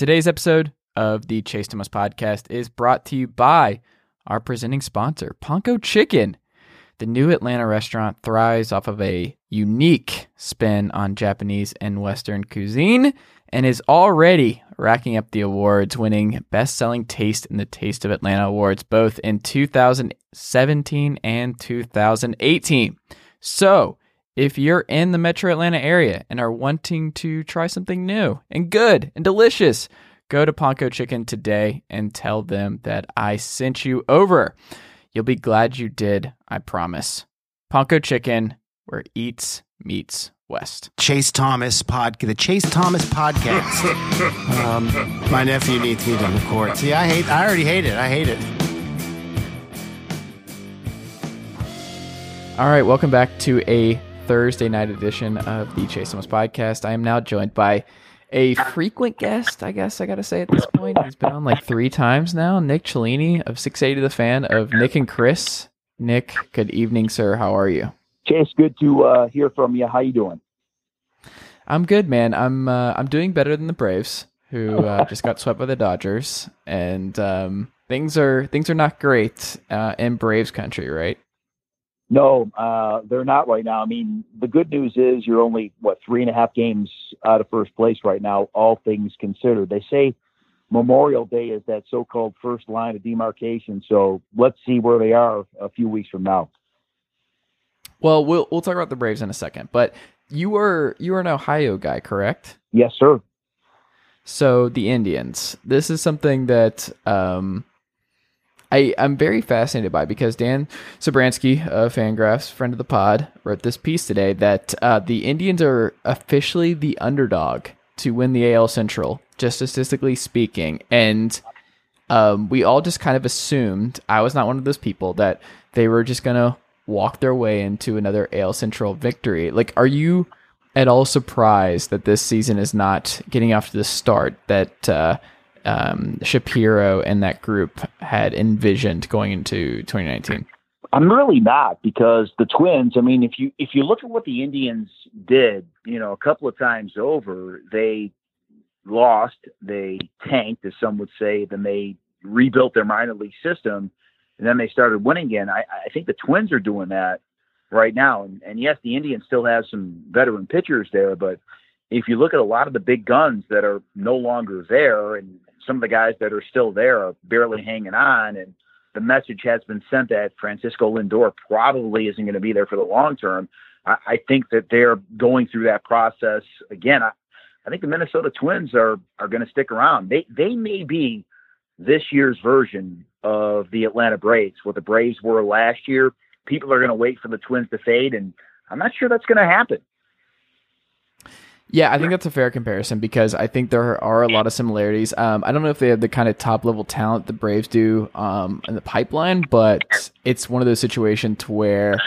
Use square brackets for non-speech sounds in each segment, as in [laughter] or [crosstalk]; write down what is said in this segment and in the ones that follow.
Today's episode of the Chase Thomas podcast is brought to you by our presenting sponsor, Ponko Chicken. The new Atlanta restaurant thrives off of a unique spin on Japanese and Western cuisine and is already racking up the awards, winning Best Selling Taste in the Taste of Atlanta Awards both in 2017 and 2018. So, if you're in the metro Atlanta area and are wanting to try something new and good and delicious, go to Ponko Chicken today and tell them that I sent you over. You'll be glad you did, I promise. Ponko Chicken, where eats meets West. Chase Thomas podcast. The Chase Thomas podcast. [laughs] um, my nephew needs me to record. See, I hate. I already hate it. I hate it. All right, welcome back to a Thursday night edition of the Chase Thomas podcast. I am now joined by a frequent guest, I guess I got to say at this point. He's been on like three times now. Nick Cellini of 680 The Fan of Nick and Chris. Nick, good evening, sir. How are you? Chase, good to uh, hear from you. How you doing? I'm good, man. I'm uh, I'm doing better than the Braves, who uh, [laughs] just got swept by the Dodgers, and um, things are things are not great uh, in Braves country, right? No, uh, they're not right now. I mean, the good news is you're only what three and a half games out of first place right now, all things considered. They say Memorial Day is that so-called first line of demarcation. So let's see where they are a few weeks from now. Well, we'll we'll talk about the Braves in a second, but you were you are an Ohio guy, correct? Yes, sir. So the Indians. This is something that um, I, I'm very fascinated by because Dan Szymborski of Fangraphs, friend of the pod, wrote this piece today that uh, the Indians are officially the underdog to win the AL Central, just statistically speaking. And um, we all just kind of assumed, I was not one of those people, that they were just going to walk their way into another AL Central victory. Like, are you at all surprised that this season is not getting off to the start that uh, um, Shapiro and that group had envisioned going into 2019? I'm really not because the Twins. I mean, if you if you look at what the Indians did, you know, a couple of times over, they lost, they tanked, as some would say, then they rebuilt their minor league system, and then they started winning again. I, I think the Twins are doing that right now, and, and yes, the Indians still have some veteran pitchers there, but if you look at a lot of the big guns that are no longer there, and some of the guys that are still there are barely hanging on, and the message has been sent that Francisco Lindor probably isn't going to be there for the long term. I, I think that they're going through that process again. I, I think the Minnesota Twins are are going to stick around. They they may be this year's version of the Atlanta Braves, what the Braves were last year. People are going to wait for the Twins to fade, and I'm not sure that's going to happen. Yeah, I think that's a fair comparison because I think there are a lot of similarities. Um, I don't know if they have the kind of top level talent the Braves do um, in the pipeline, but it's one of those situations where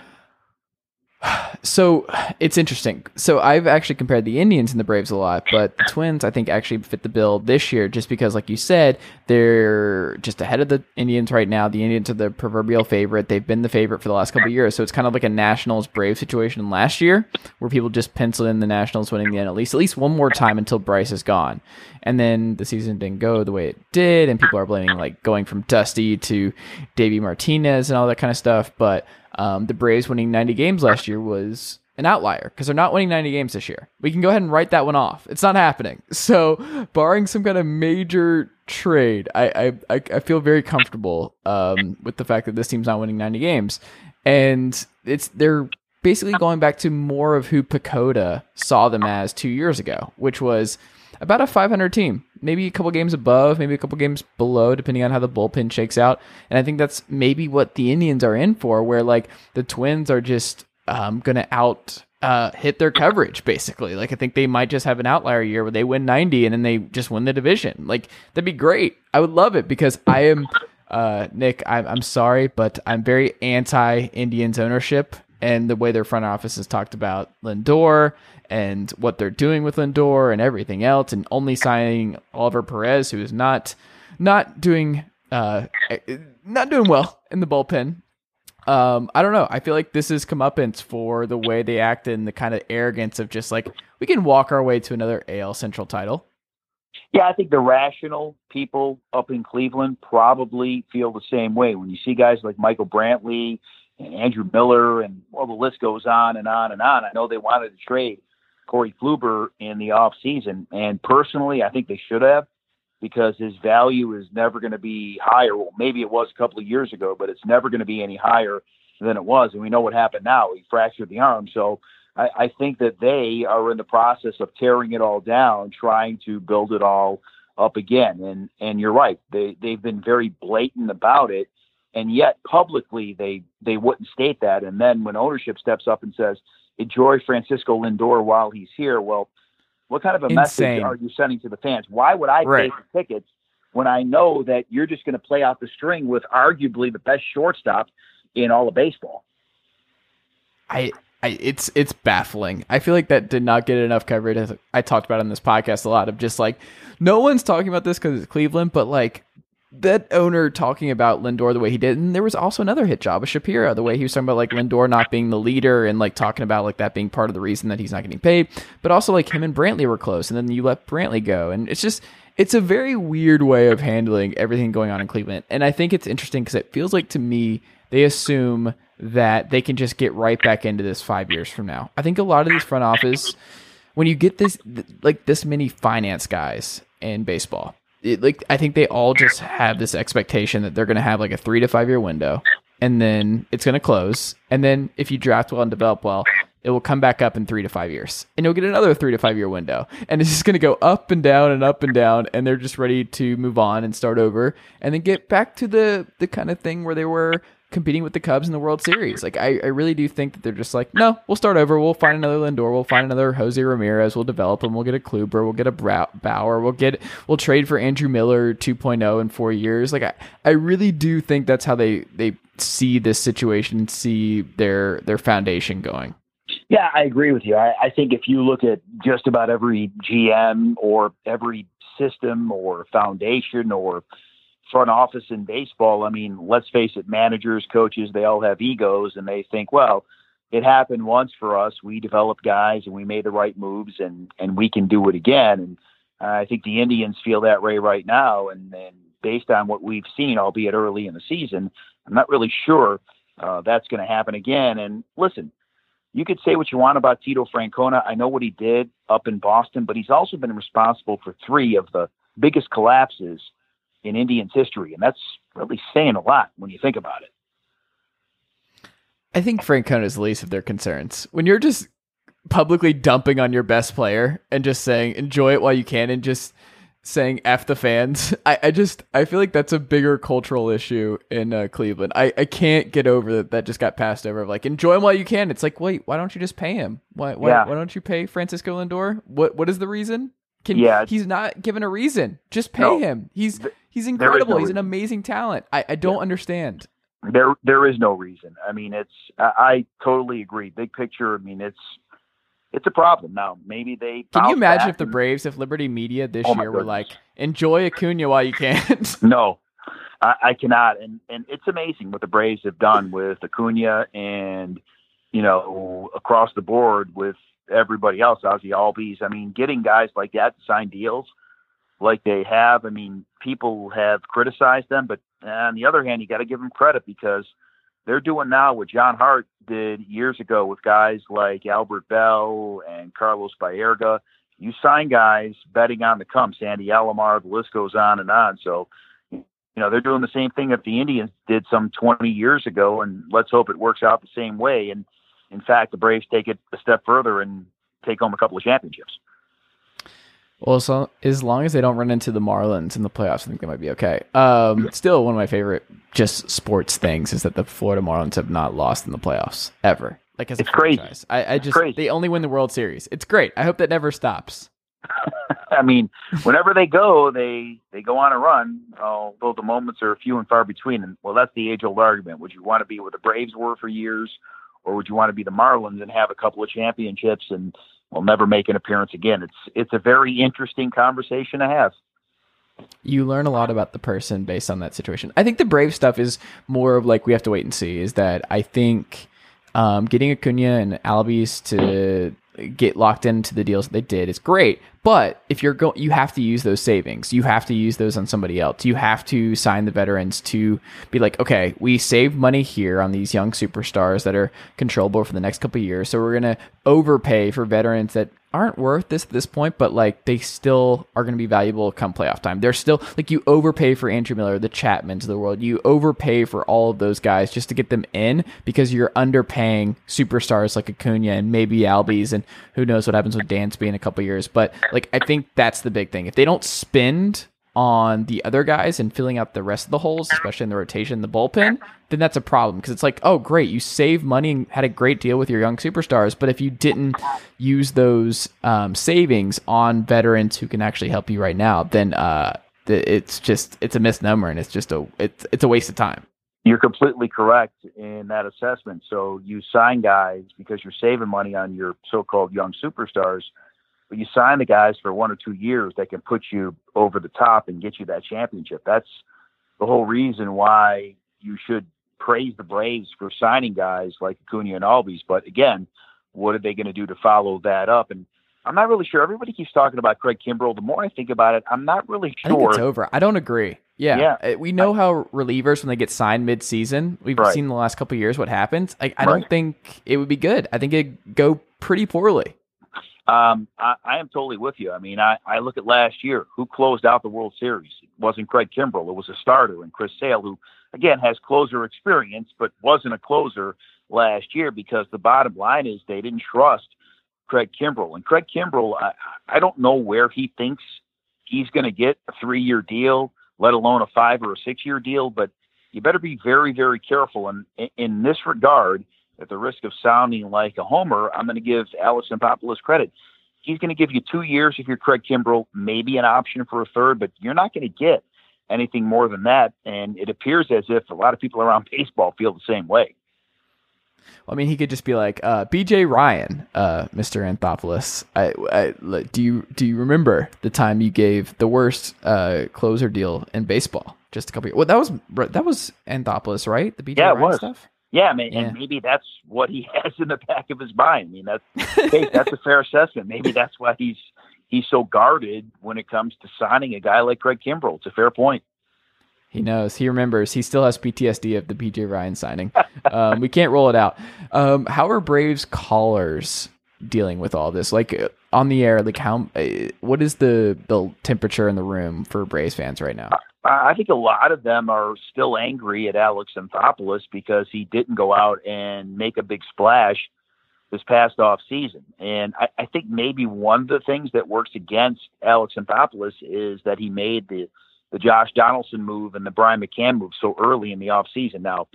so it's interesting. So I've actually compared the Indians and the Braves a lot, but the Twins I think actually fit the bill this year just because, like you said, they're just ahead of the Indians right now. The Indians are the proverbial favorite. They've been the favorite for the last couple years, so it's kind of like a Nationals Brave situation last year, where people just penciled in the Nationals winning the NL East at least one more time until Bryce is gone, and then the season didn't go the way it did, and people are blaming like going from Dusty to Davey Martinez and all that kind of stuff, but um, the Braves winning 90 games last year was an outlier because they're not winning 90 games this year. We can go ahead and write that one off. It's not happening. [laughs] So, barring some kind of major trade, I I, I feel very comfortable um, with the fact that this team's not winning 90 games, and it's they're basically going back to more of who PECOTA saw them as two years ago, which was about a 500 team, maybe a couple games above, maybe a couple games below, depending on how the bullpen shakes out. And I think that's maybe what the Indians are in for, where like the Twins are just um, going to out uh, hit their coverage basically. Like I think they might just have an outlier year where they win 90 and then they just win the division. Like that'd be great. I would love it because I am uh, Nick. I'm, I'm sorry, but I'm very anti Indians ownership and the way their front office has talked about Lindor and what they're doing with Lindor and everything else, and only signing Oliver Perez, who is not not doing uh, not doing well in the bullpen. Um, I don't know. I feel like this is comeuppance for the way they act and the kind of arrogance of just like we can walk our way to another AL Central title. Yeah, I think the rational people up in Cleveland probably feel the same way. When you see guys like Michael Brantley and Andrew Miller, and well, the list goes on and on and on. I know they wanted to trade Corey Kluber in the off season, and personally, I think they should have because his value is never going to be higher. Well, maybe it was a couple of years ago, but it's never going to be any higher than it was. And we know what happened now. He fractured the arm. So I, I think that they are in the process of tearing it all down, trying to build it all up again. And and you're right. They they've been very blatant about it. And yet publicly they they wouldn't state that. And then when ownership steps up and says, enjoy Francisco Lindor while he's here, well, what kind of a Insane. message are you sending to the fans? Why would I Right. pay for tickets when I know that you're just going to play out the string with arguably the best shortstop in all of baseball? I, I it's it's baffling. I feel like that did not get enough coverage. As I talked about on this podcast a lot of just like no one's talking about this because it's Cleveland, but like that owner talking about Lindor the way he did, and there was also another hit job with Shapiro, the way he was talking about like Lindor not being the leader and like talking about like that being part of the reason that he's not getting paid, but also like him and Brantley were close, and then you let Brantley go, and it's just it's a very weird way of handling everything going on in Cleveland, and I think it's interesting because it feels like to me they assume that they can just get right back into this five years from now. I think a lot of these front office, when you get this like this many finance guys in baseball, it, like I think they all just have this expectation that they're going to have like a three to five year window, and then it's going to close, and then if you draft well and develop well. It will come back up in three to five years, and you'll get another three to five year window, and it's just going to go up and down and up and down, and they're just ready to move on and start over, and then get back to the the kind of thing where they were competing with the Cubs in the World Series. Like I, I really do think that they're just like, no, we'll start over. We'll find another Lindor. We'll find another Jose Ramirez. We'll develop him. We'll get a Kluber. We'll get a Bauer. We'll get we'll trade for Andrew Miller 2.0 in four years. Like I, I really do think that's how they they see this situation, see their their foundation going. Yeah, I agree with you. I, I think if you look at just about every GM or every system or foundation or front office in baseball, I mean, let's face it, managers, coaches, they all have egos and they think, well, it happened once for us. We developed guys and we made the right moves and, and we can do it again. And I think the Indians feel that way right now. And, and based on what we've seen, albeit early in the season, I'm not really sure uh, that's going to happen again. And listen, you could say what you want about Tito Francona. I know what he did up in Boston, but he's also been responsible for three of the biggest collapses in Indians history. And that's really saying a lot when you think about it. I think Frank Francona is the least of their concerns. When you're just publicly dumping on your best player and just saying enjoy it while you can and just saying F the fans, [laughs] I, I just I feel like that's a bigger cultural issue in uh, Cleveland. I, I can't get over that that just got passed over of like enjoy him while you can. It's like wait, why don't you just pay him? Why why, Yeah. why don't you pay Francisco Lindor? What what is the reason? Can Yeah. he's not given a reason. Just pay No. him. He's Th- he's incredible. no he's an amazing talent. I, I don't understand. There, there is no reason. I mean, it's. I, I totally agree. Big picture. I mean, it's. It's a problem now. Maybe they. Can you imagine if the Braves, if Liberty Media this Oh year were like, enjoy Acuna while you can? [laughs] No, I, I cannot. And and it's amazing what the Braves have done with Acuna and you know across the board with everybody else. Ozzie Albies. I mean, getting guys like that to sign deals like they have. I mean, people have criticized them, but on the other hand, you got to give them credit because they're doing now what John Hart did years ago with guys like Albert Belle and Carlos Baerga. You sign guys betting on the come, Sandy Alomar, the list goes on and on. So, you know, they're doing the same thing that the Indians did some 20 years ago, and let's hope it works out the same way. And in fact, the Braves take it a step further and take home a couple of championships. well, so as long as they don't run into the Marlins in the playoffs, I think they might be okay. Um, still, one of my favorite just sports things is that the Florida Marlins have not lost in the playoffs ever. Like as a It's crazy. I, I just crazy. they only win the World Series. It's great. I hope that never stops. [laughs] I mean, whenever they go, they they go on a run. Although the moments are few and far between. And well, that's the age old argument. Would you want to be where the Braves were for years, or would you want to be the Marlins and have a couple of championships and will never make an appearance again? It's it's a very interesting conversation to have. You learn a lot about the person based on that situation. I think the Brave stuff is more of like we have to wait and see. Is that I think um, getting Acuna and Albies to get locked into the deals that they did is great. But if you're going, you have to use those savings. You have to use those on somebody else. You have to sign the veterans to be like, okay, we saved money here on these young superstars that are controllable for the next couple years. So we're gonna overpay for veterans that aren't worth this at this point, but like they still are going to be valuable come playoff time. They're still like you overpay for Andrew Miller, the Chapmans of the world. You overpay for all of those guys just to get them in because you're underpaying superstars like Acuna and maybe Albies and who knows what happens with Dansby in a couple years. But like I think that's the big thing. If they don't spend on the other guys and filling out the rest of the holes, especially in the rotation, the bullpen, then that's a problem because it's like, oh, great, you saved money and had a great deal with your young superstars, but if you didn't use those um, savings on veterans who can actually help you right now, then uh, it's just it's a misnomer and it's just a it's it's a waste of time. You're completely correct in that assessment. So you sign guys because you're saving money on your so-called young superstars, but you sign the guys for one or two years that can put you over the top and get you that championship. That's the whole reason why you should praise the Braves for signing guys like Acuna and Albies. But again, what are they going to do to follow that up? And I'm not really sure. Everybody keeps talking about Craig Kimbrel. The more I think about it, I'm not really I think sure. it's over. I don't agree. Yeah, Yeah. Uh, we know how relievers when they get signed mid-season, we've Right. seen the last couple of years what happens. I, I Right. don't think it would be good. I think it'd go pretty poorly. Um, I, I am totally with you. I mean, I, I look at last year. Who closed out the World Series? It wasn't Craig Kimbrel. It was a starter, and Chris Sale, who again has closer experience, but wasn't a closer last year because the bottom line is they didn't trust Craig Kimbrel. And Craig Kimbrel, I, I don't know where he thinks he's going to get a three-year deal, let alone a five or a six-year deal. But you better be very, very careful. In, in this regard, at the risk of sounding like a homer, I'm going to give Alex Anthopoulos credit. He's going to give you two years if you're Craig Kimbrel, maybe an option for a third, but you're not going to get anything more than that. And it appears as if a lot of people around [laughs] baseball feel the same way. Well, I mean, he could just be like, uh, "B.J. Ryan, uh, Mr. Anthopoulos. I, I, do you do you remember the time you gave the worst uh, closer deal in baseball? Just a couple. Years? Well, that was that was Anthopoulos, right? The B.J. Yeah, it Ryan was. stuff. Yeah, I mean, Yeah. and maybe that's what he [laughs] has in the back of his mind. I mean, that's hey, that's a fair assessment. Maybe that's why he's he's so guarded when it comes to signing a guy like Craig Kimbrel. It's a fair point. He knows. He remembers. He still has PTSD of the BJ Ryan signing. [laughs] Um, we can't roll it out. Um, how are Braves callers dealing with all this? Like uh, on the air, like how? Uh, what is the the temperature in the room for Braves fans right now? I think a lot of them are still angry at Alex Anthopoulos because he didn't go out and make a big splash this past off season. And I, I think maybe one of the things that works against Alex Anthopoulos is that he made the the Josh Donaldson move and the Brian McCann move so early in the off season. Now,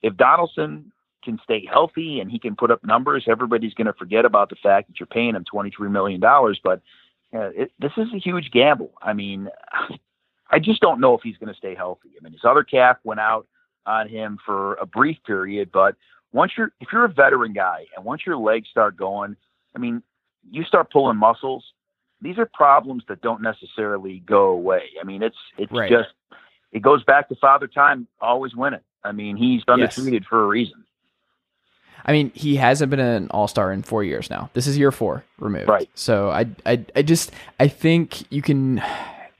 if Donaldson can stay healthy and he can put up numbers, everybody's going to forget about the fact that you're paying him $23 million. But uh, it, this is a huge gamble. I mean, I just don't know if he's going to stay healthy. I mean, his other calf went out on him for a brief period, but once you're if you're a veteran guy and once your legs start going, I mean, you start pulling muscles. These are problems that don't necessarily go away. I mean, it's it's Right. just it goes back to Father Time always winning. I mean, he's undefeated for a reason. I mean, he hasn't been an All Star in four years now. This is year four removed. Right. So I, I, I just, I think you can.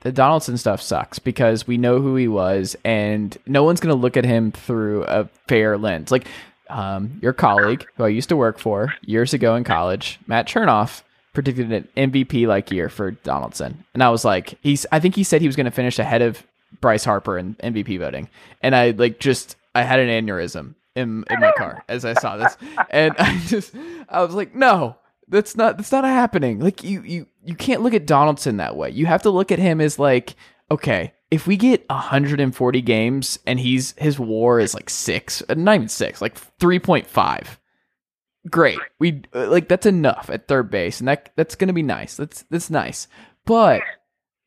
The Donaldson stuff sucks because we know who he was, and no one's going to look at him through a fair lens. Like um, your colleague, who I used to work for years ago in college, Matt Chernoff, predicted an MVP like year for Donaldson, and I was like, he's. I think he said he was going to finish ahead of Bryce Harper in MVP voting, and I like just I had an aneurysm in in my car as I saw this, and [laughs] I just I was like, no, that's not that's not happening. Like you you you can't look at Donaldson that way. You have to look at him as like, okay, if we get 140 games and he's his WAR is like six, uh, not even six, like 3.5. great. We uh, like that's enough at third base, and that that's gonna be nice. That's that's nice. But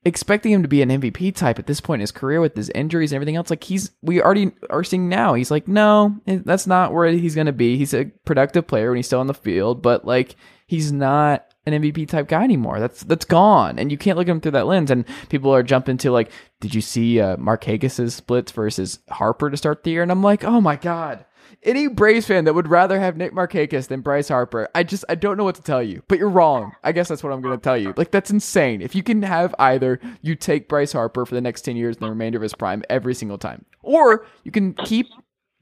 expecting him to be an MVP type at this point in his career with his injuries and everything else, like he's we already are seeing now. He's like, no, eh, that's not where he's gonna be. He's a productive player when he's still on the field, but like he's not an MVP type guy anymore. That's that's gone, and you can't look at him through that lens. And people are jumping to like, did you see uh, Markakis's splits versus Harper to start the year? And I'm like, oh my god, any Braves fan that would rather have Nick Markakis than Bryce Harper, I just I don't know what to tell you. But you're wrong. I guess that's what I'm going to tell you. Like that's insane. If you can have either, you take Bryce Harper for the next 10 years and the remainder of his prime every single time. Or you can keep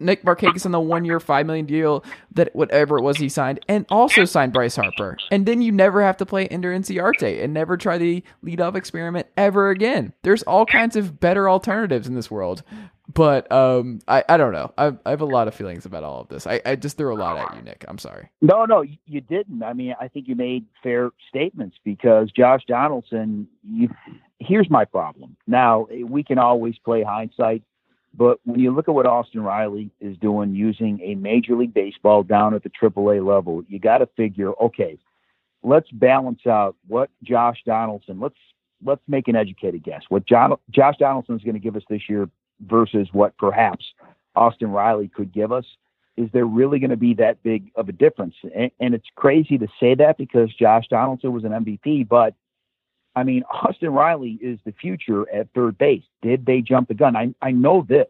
Nick Markakis on the one year, 5 million deal that whatever it was he signed, and also signed Bryce Harper. And then you never have to play Ender Inciarte and never try the leadoff experiment ever again. There's all kinds of better alternatives in this world. But um, I, I don't know. I, I have a lot of feelings about all of this. I, I just threw a lot at you, Nick. I'm sorry. No, no, you didn't. I mean, I think you made fair statements because Josh Donaldson, you, here's my problem. Now, we can always play hindsight but when you look at what Austin Riley is doing using a Major League Baseball down at the AAA level, you got to figure, okay, let's balance out what Josh Donaldson. Let's let's make an educated guess. What John, Josh Donaldson is going to give us this year versus what perhaps Austin Riley could give us. Is there really going to be that big of a difference? And, and it's crazy to say that because Josh Donaldson was an MVP, but I mean, Austin Riley is the future at third base. Did they jump the gun? I, I know this.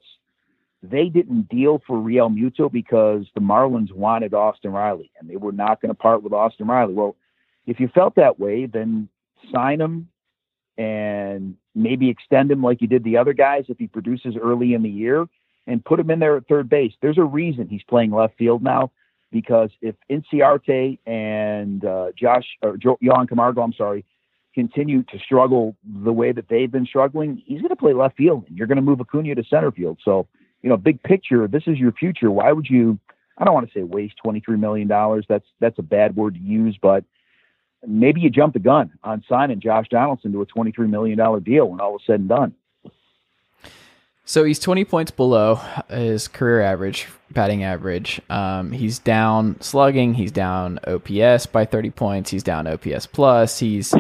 They didn't deal for Realmuto because the Marlins wanted Austin Riley and they were not going to part with Austin Riley. Well, if you felt that way, then sign him and maybe extend him like you did the other guys if he produces early in the year and put him in there at third base. There's a reason he's playing left field now because if Inciarte and uh, Josh or Johan Camargo, I'm sorry, continue to struggle the way that they've been struggling, he's going to play left field, and you're going to move Acuna to center field. So, you know, big picture, this is your future. Why would you? I don't want to say waste twenty three million dollars. That's that's a bad word to use, but maybe you jump the gun on signing Josh Donaldson to a twenty three million dollar deal when all is said and done. So he's 20 points below his career average, batting average. Um, he's down slugging. He's down OPS by 30 points. He's down OPS plus. He's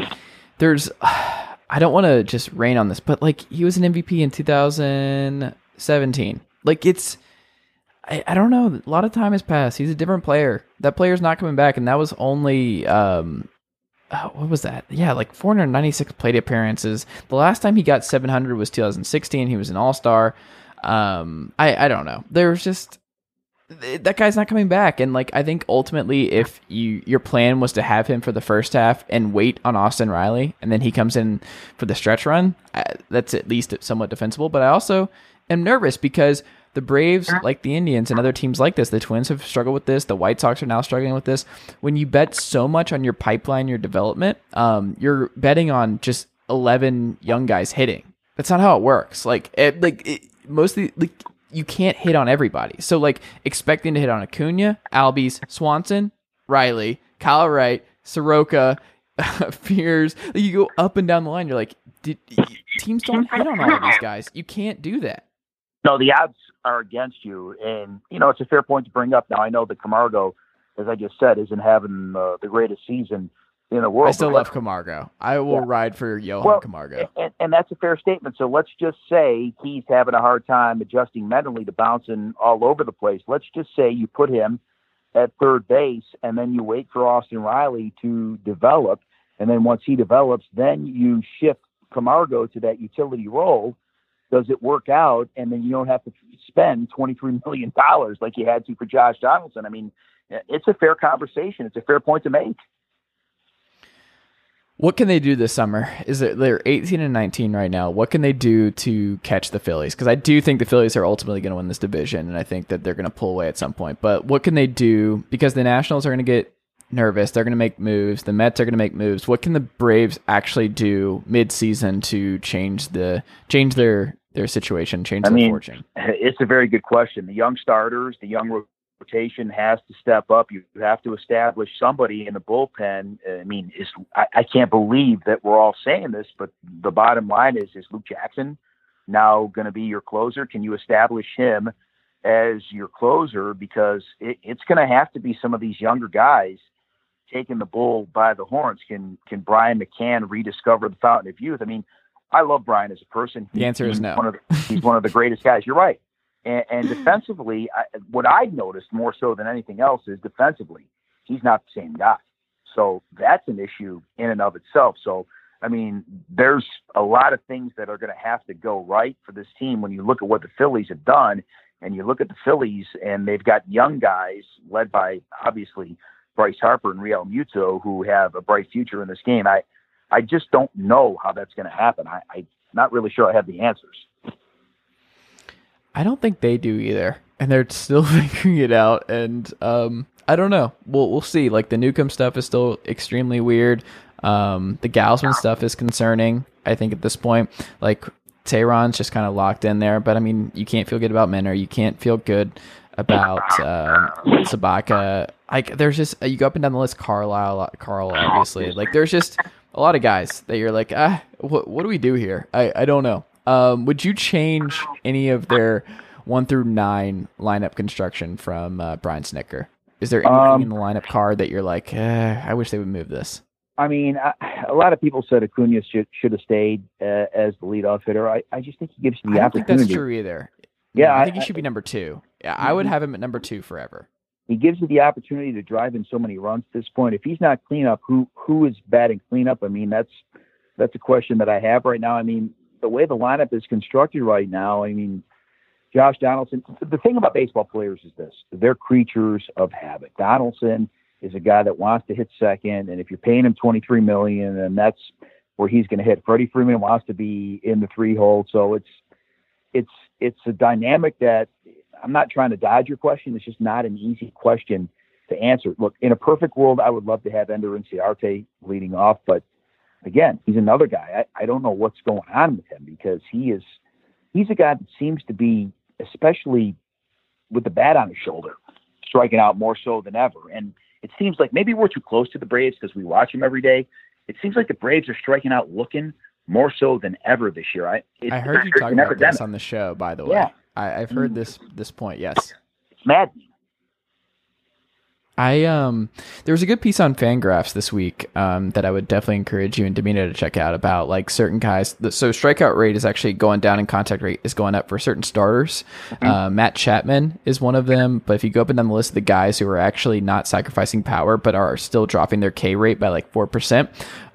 there's [sighs] I don't want to just rain on this, but like he was an MVP in 2017. Like it's I, I don't know. A lot of time has passed. He's a different player. That player's not coming back, and that was only um oh, what was that? Yeah, like 496 plate appearances. The last time he got 700 was 2016. He was an All Star. Um, I I don't know. There's just that guy's not coming back. And like i think ultimately if you your plan was to have him for the first half and wait on austin riley and then he comes in for the stretch run that's at least somewhat defensible. But i also am nervous because the braves like the indians and other teams like this the twins have struggled with this the white sox are now struggling with this. When you bet so much on your pipeline your development um, you're betting on just 11 young guys hitting. That's not how it works. Like it, like it, mostly like you can't hit on everybody. So like expecting to hit on Acuna, Albies, Swanson, Riley, Kyle Wright, Soroka, [laughs] Fears. You go up and down the line. You're like, teams don't hit on all of these guys. You can't do that. No, the odds are against you, and you know it's a fair point to bring up. Now I know that Camargo, as I just said, isn't having uh, the greatest season in the world. I still love Camargo. I will yeah. ride for Johan well, Camargo. And, and, that's a fair statement. So let's just say he's having a hard time adjusting mentally to bouncing all over the place. Let's just say you put him at third base and then you wait for Austin Riley to develop. And then once he develops, then you shift Camargo to that utility role. Does it work out? And then you don't have to spend $23 [laughs] million like you had to for Josh Donaldson. I mean, it's a fair conversation. It's a fair point to make. What can they do this summer? Is it they're 18 and 19 right now? What can they do to catch the Phillies? Because I do think the Phillies are ultimately going to win this division, and I think that they're going to pull away at some point. But what can they do? Because the Nationals are going to get nervous. They're going to make moves. The Mets are going to make moves. What can the Braves actually do mid-season to change the change their their situation, change I their mean, fortune? It's a very good question. The young starters, the young rotation has to step up. You have to establish somebody in the bullpen. I mean, is I, I can't believe that we're all saying this, but the bottom line is: is Luke Jackson now going to be your closer? Can you establish him as your closer because it, it's going to have to be some of these younger guys taking the bull by the horns. Can can Brian McCann rediscover the fountain of youth? I mean, I love Brian as a person. The answer is no. One of the, he's one of the greatest guys. You're right. And, and hmm. defensively, I, what I've noticed more so than anything else is defensively, he's not the same guy. So that's an issue in and of itself. So, I mean, there's a lot of things that are going to have to go right for this team when you look at what the Phillies have done and you look at the Phillies and they've got young guys led by obviously Bryce Harper and Realmuto who have a bright future in this game. I, I just don't know how that's going to happen. I, I'm not really sure I have the answers. I don't think they do either, and they're still [laughs] figuring it out. And um, I don't know. We'll we'll see. Like the Newcomb stuff is still extremely weird. Um, the Gausman stuff is concerning. I think at this point, like Teheran's just kind of locked in there. But I mean, you can't feel good about Minter. You can't feel good about uh, Sobotka. Like there's just you go up and down the list. Carlisle, Carl, obviously. Like there's just a lot of guys that you're like, ah, what what do we do here? I I don't know. Um, would you change any of their one through nine lineup construction from uh, Brian Snitker? Is there anything Um, in the lineup card that you're like, eh, I wish they would move this? I mean, I, a lot of people said Acuna should should have stayed uh, as the leadoff hitter. I, I just think he gives you the I don't think that's true either. Yeah, No, I I- think he should be number two. Yeah, I would have him at number two forever. He gives you the opportunity to drive in so many runs at this point. If he's not cleanup, who who is batting cleanup? I mean, that's that's a question that I have right now. I mean, the way the lineup is constructed right now, I mean, Josh Donaldson. The thing about baseball players is this: they're creatures of habit. Donaldson is a guy that wants to hit second, and if you're paying him 23 million, then that's where he's going to hit. Freddie Freeman wants to be in the three hole, so it's it's it's a dynamic that I'm not trying to dodge your question. It's just not an easy question to answer. Look, in a perfect world, I would love to have Ender Inciarte leading off, but again, he's another guy. I, I don't know what's going on with him because he is he's a guy that seems to be, especially with the bat on his shoulder, striking out more so than ever. And it seems like maybe we're too close to the Braves because we watch them every day. It seems like the Braves are striking out looking more so than ever this year. I it's, I heard you talking about this on the show, by the way. Yeah. I, I've heard mm. this this point. Yes. It's maddening. I um there was a good piece on Fangraphs this week um that I would definitely encourage you and Dimino to check out about like certain guys. The, so strikeout rate is actually going down and contact rate is going up for certain starters. Uh, Matt Chapman is one of them, but if you go up and down the list of the guys who are actually not sacrificing power but are still dropping their K rate by like four percent,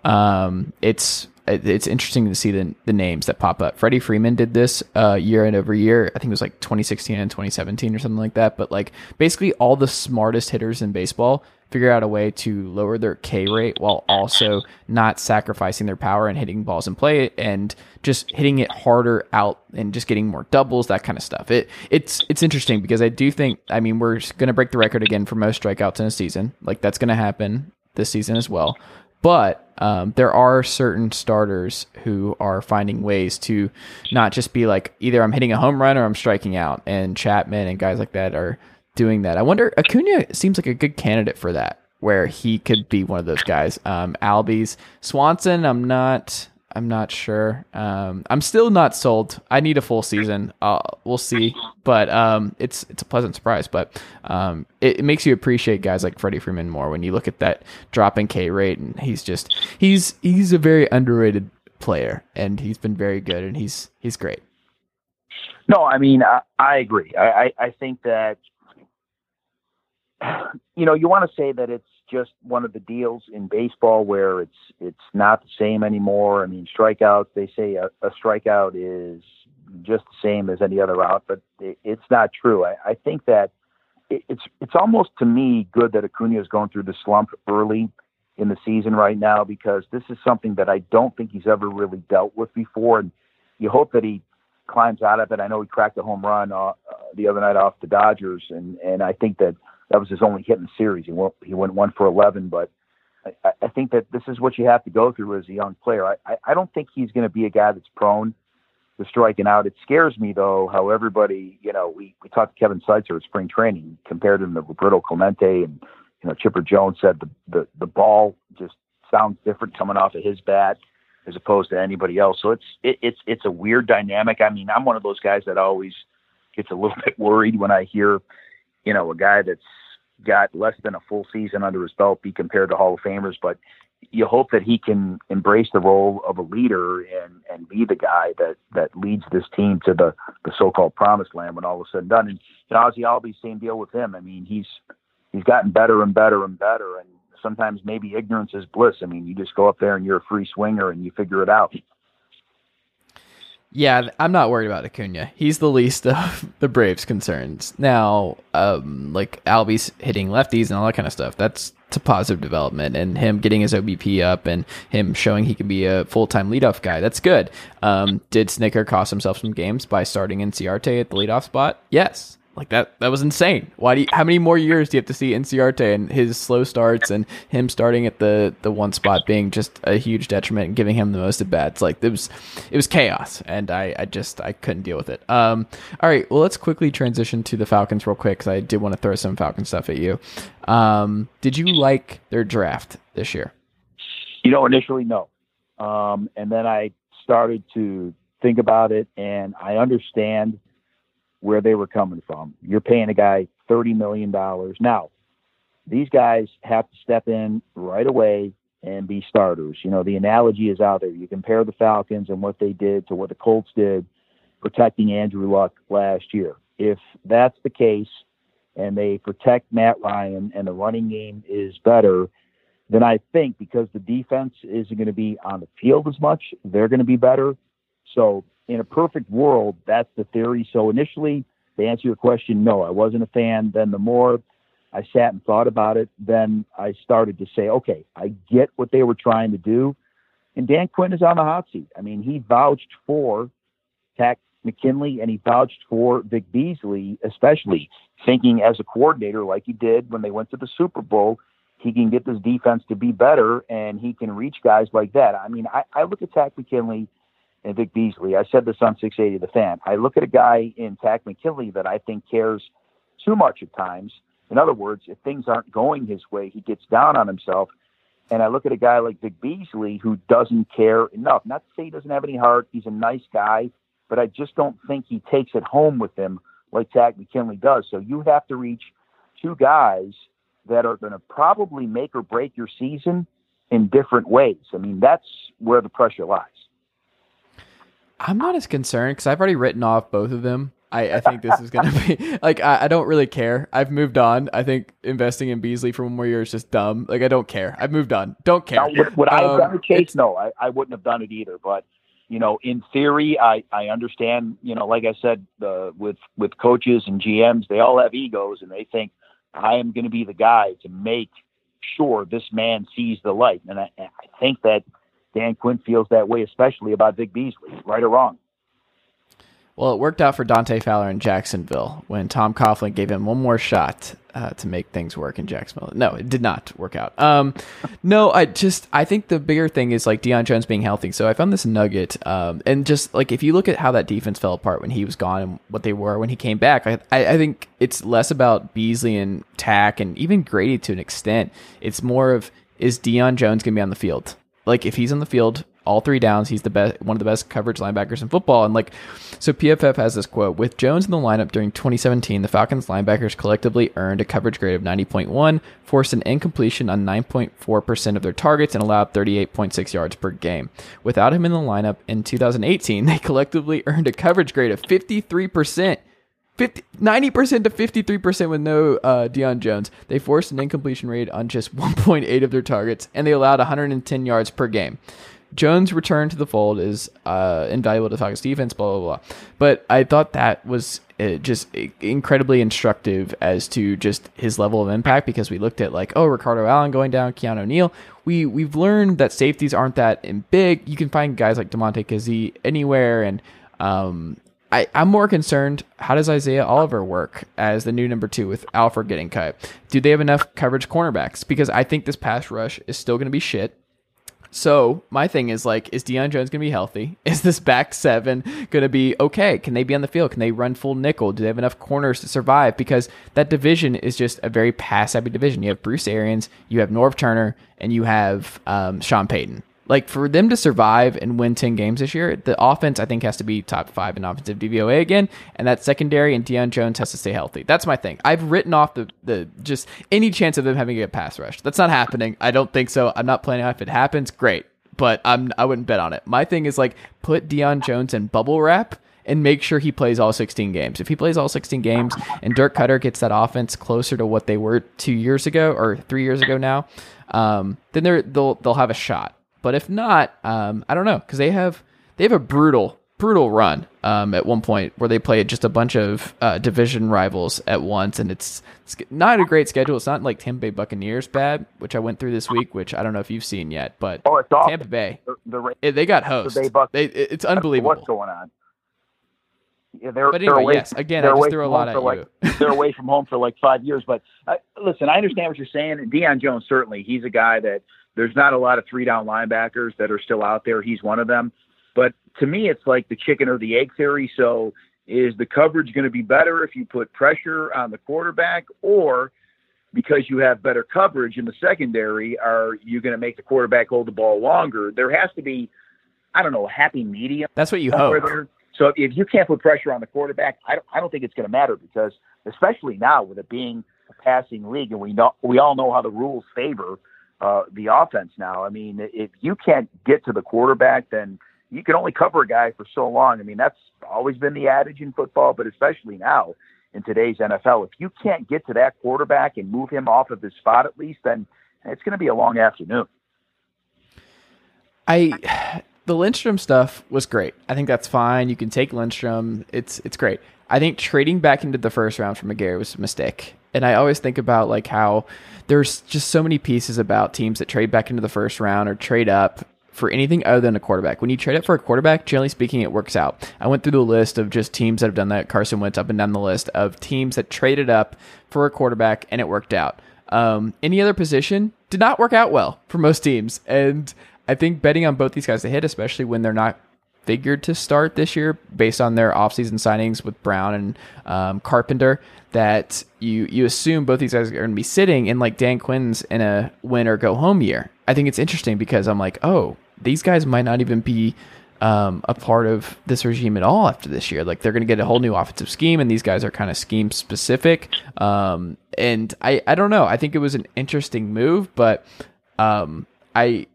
um, it's it- it's interesting to see the, the names that pop up. Freddie Freeman did this uh, year and over year. I think it was like 2016 and 2017 or something like that. But like basically all the smartest hitters in baseball figure out a way to lower their K rate while also not sacrificing their power and hitting balls in play and just hitting it harder out and just getting more doubles, that kind of stuff. It it's it's interesting because I do think I mean we're going to break the record again for most strikeouts in a season. Like that's going to happen this season as well. But um, there are certain starters who are finding ways to not just be like either I'm hitting a home run or I'm striking out, and Chapman and guys like that are doing that. I wonder Acuna seems like a good candidate for that, where he could be one of those guys. Um, Albies, Swanson, I'm not. I'm not sure. Um, I'm still not sold. I need a full season. Uh, we'll see, but um, it's it's a pleasant surprise. But um, it, it makes you appreciate guys like Freddie Freeman more when you look at that drop in K rate, and he's just he's he's a very underrated player, and he's been very good, and he's he's great. No, I mean, I, I agree. I, I, I think that, [sighs] you know, you want to say that it's just one of the deals in baseball where it's it's not the same anymore. I mean, strikeouts. They say a, a strikeout is just the same as any other out, but it, it's not true. I, I think that it, it's it's almost to me good that Acuna is going through the slump early in the season right now because this is something that I don't think he's ever really dealt with before, and you hope that he climbs out of it. I know he cracked a home run uh, uh, the other night off the Dodgers, and and I think that that was his only hit in the series. He went he went one for eleven, but I- I, think that this is what you have to go through as a young player. I I, I don't think he's going to be a guy that's prone to striking out. It scares me though how everybody you know we we talked to Kevin Seitzer at spring training, compared him to Roberto Clemente, and you know Chipper Jones said the the the ball just sounds different coming off of his bat as opposed to anybody else. So it's it, it's it's a weird dynamic. I mean, I'm one of those guys that always gets a little [laughs] bit worried when I hear, you know, a guy that's got less than a full season under his belt be compared to Hall of Famers, but you hope that he can embrace the role of a leader and and be the guy that that leads this team to the the so-called promised land when all is said and done. And you know, Ozzie Albies, same deal with him. I mean, he's he's gotten better and better and better. And sometimes maybe ignorance is bliss. I mean, you just go up there and you're a free swinger and you figure it out. Yeah, I'm not worried about Acuna. He's the least of [laughs] the Braves' concerns. Now, um, like Albies hitting lefties and all that kind of stuff, that's a positive development. And him getting his OBP up and him showing he can be a full time leadoff guy, that's good. Um, did Snitker cost himself some games by starting Inciarte at the leadoff spot? Yes. Like that, that was insane. Why do you, how many more years do you have to see Inciarte and his slow starts and him starting at the, the one spot being just a huge detriment and giving him the most at bats? Like it was, it was chaos, and I, I just I couldn't deal with it. Um, all right, well let's quickly transition to the Falcons real quick because I did want to throw some Falcon stuff at you. Um, did you like their draft this year? You know, initially no, um, and then I started to think about it, and I understand where they were coming from. You're paying a guy $30 million. Now, these guys have to step in right away and be starters. You know, the analogy is out there. You compare the Falcons and what they did to what the Colts did protecting Andrew Luck last year. If that's the case and they protect Matt Ryan and the running game is better, then I think because the defense isn't going to be on the field as much, they're going to be better. So in a perfect world, that's the theory. So initially, to answer your question, no, I wasn't a fan. Then the more I sat and thought about it, then I started to say, okay, I get what they were trying to do. And Dan Quinn is on the hot seat. I mean, he vouched for Takk McKinley and he vouched for Vic Beasley, especially thinking as a coordinator, like he did when they went to the Super Bowl, he can get this defense to be better and he can reach guys like that. I mean, I, I look at Takk McKinley and Vic Beasley. I said this on 680 The Fan. I look at a guy in Takk McKinley that I think cares too much at times. In other words, if things aren't going his way, he gets down on himself. And I look at a guy like Vic Beasley who doesn't care enough. Not to say he doesn't have any heart. He's a nice guy, but I just don't think he takes it home with him like Takk McKinley does. So you have to reach two guys that are going to probably make or break your season in different ways. I mean, that's where the pressure lies. I'm not as concerned because I've already written off both of them. I, I think this is going [laughs] to be like I, I, don't really care. I've moved on. I think investing in Beasley for one more year is just dumb. Like I don't care. I've moved on. Don't care. Now, would, would um, I have done a case? No, I, I wouldn't have done it either. But you know, in theory, I I understand. You know, like I said, uh, with with coaches and GMs, they all have egos, and they think I am going to be the guy to make sure this man sees the light. And I, I think that Dan Quinn feels that way, especially about Vic Beasley, right or wrong. Well, it worked out for Dante Fowler in Jacksonville when Tom Coughlin gave him one more shot uh, to make things work in Jacksonville. No, it did not work out. Um, [laughs] no, I just I think the bigger thing is like Deion Jones being healthy. So I found this nugget, um, and just like if you look at how that defense fell apart when he was gone and what they were when he came back, I I, think it's less about Beasley and Takk and even Grady to an extent. It's more of is Deion Jones going to be on the field? Like if he's in the field all three downs, he's the best, one of the best coverage linebackers in football. And like, so PFF has this quote: with Jones in the lineup during 2017, the Falcons linebackers collectively earned a coverage grade of 90.1, forced an incompletion on 9.4 percent of their targets, and allowed 38.6 yards per game. Without him in the lineup in 2018, [laughs] they collectively earned a coverage grade of 53 percent 50, 90% to 53% with no uh, Deion Jones. They forced an incompletion rate on just [laughs] 1.8 of their targets, and they allowed 110 yards per game. Jones' return to the fold is uh, invaluable to Falcons defense, blah, blah, blah. But I thought that was uh, just incredibly instructive as to just his level of impact because we looked at, like, oh, Ricardo Allen going down, Keanu Neal. We, we've learned that safeties aren't that big. You can find guys like Damontae Kazee anywhere, and um, I, I'm more concerned. How does Isaiah Oliver work as the new number two with Alford getting cut? Do they have enough coverage cornerbacks? Because I think this pass rush is still going to be shit. So my thing is like, is Deion Jones going to be healthy? [laughs] Is this back seven going to be okay? Can they be on the field? Can they run full nickel? Do they have enough corners to survive? Because that division is just a very pass heavy division. You have Bruce Arians, you have Norv Turner, and you have um, Sean Payton Like for them to survive and win 10 games this year, the offense I think has to be top 5 in offensive DVOA again, and that secondary and Deion Jones has to stay healthy. That's my thing. I've written off the the just any chance of them having a pass rush. That's not happening. I don't think so. I'm not planning on if it happens, great. But I'm I wouldn't bet on it. My thing is like put Deion Jones in bubble wrap and make sure he plays all 16 games. If he plays all 16 games and Dirk Koetter gets that offense closer to what they were 2 years ago or 3 years ago now, um, then they're they'll they'll have a shot. But if not, um, I don't know because they have they have a brutal brutal run um, at one point where they played just a bunch of uh, division rivals at once, and it's, it's not a great schedule. It's not like Tampa Bay Buccaneers bad, which I went through this week, which I don't know if you've seen yet, but Oh, it's awful. Tampa Bay The, the, Ra- eh, they got host. Bay Buc- They, it- it's I unbelievable. What's going on? Yeah, they're, But they're away, yes, again, they're just away threw a from lot home at for you. Like, [laughs] they're away from home for like five years. But uh, listen, I understand what you're saying. And Deion Jones certainly, he's a guy that there's not a lot of three down linebackers that are still out there. He's one of them. But to me, it's like the chicken or the egg theory. So is the coverage going to be better if you put pressure on the quarterback, or because you have better coverage in the secondary, are you going to make the quarterback hold the ball longer? There has to be, I don't know, a happy medium That's what you hope. there. So if you can't put pressure on the quarterback, I don't, I don't think it's going to matter because, especially now with it being a passing league, and we know we all know how the rules favor uh, the offense now. I mean, if you can't get to the quarterback, then you can only cover a guy for so long. I mean, that's always been the adage in football, but especially now in today's NFL. If you can't get to that quarterback and move him off of his spot at least, then it's going to be a long afternoon. I [sighs] the Lindstrom stuff was great. I think that's fine. You can take Lindstrom. It's it's great. I think trading back into the first round for McGary was a mistake. And I always think about like how there's just so many pieces about teams that trade back into the first round or trade up for anything other than a quarterback. When you trade up for a quarterback, generally speaking, it works out. I went through the list of just teams that have done that. Carson went up and down the list of teams that traded up for a quarterback and it worked out. Um, any other position did not work out well for most teams. And I think betting on both these guys to hit, especially when they're not figured to start this year based on their offseason signings with Brown and um, Carpenter, that you you assume both these guys are going to be sitting in like Dan Quinn's in a win or go home year. I think it's interesting because I'm like, oh, these guys might not even be um, a part of this regime at all after this year. Like they're going to get a whole new offensive scheme, and these guys are kind of scheme specific. Um, and I, I don't know. I think it was an interesting move, but um, I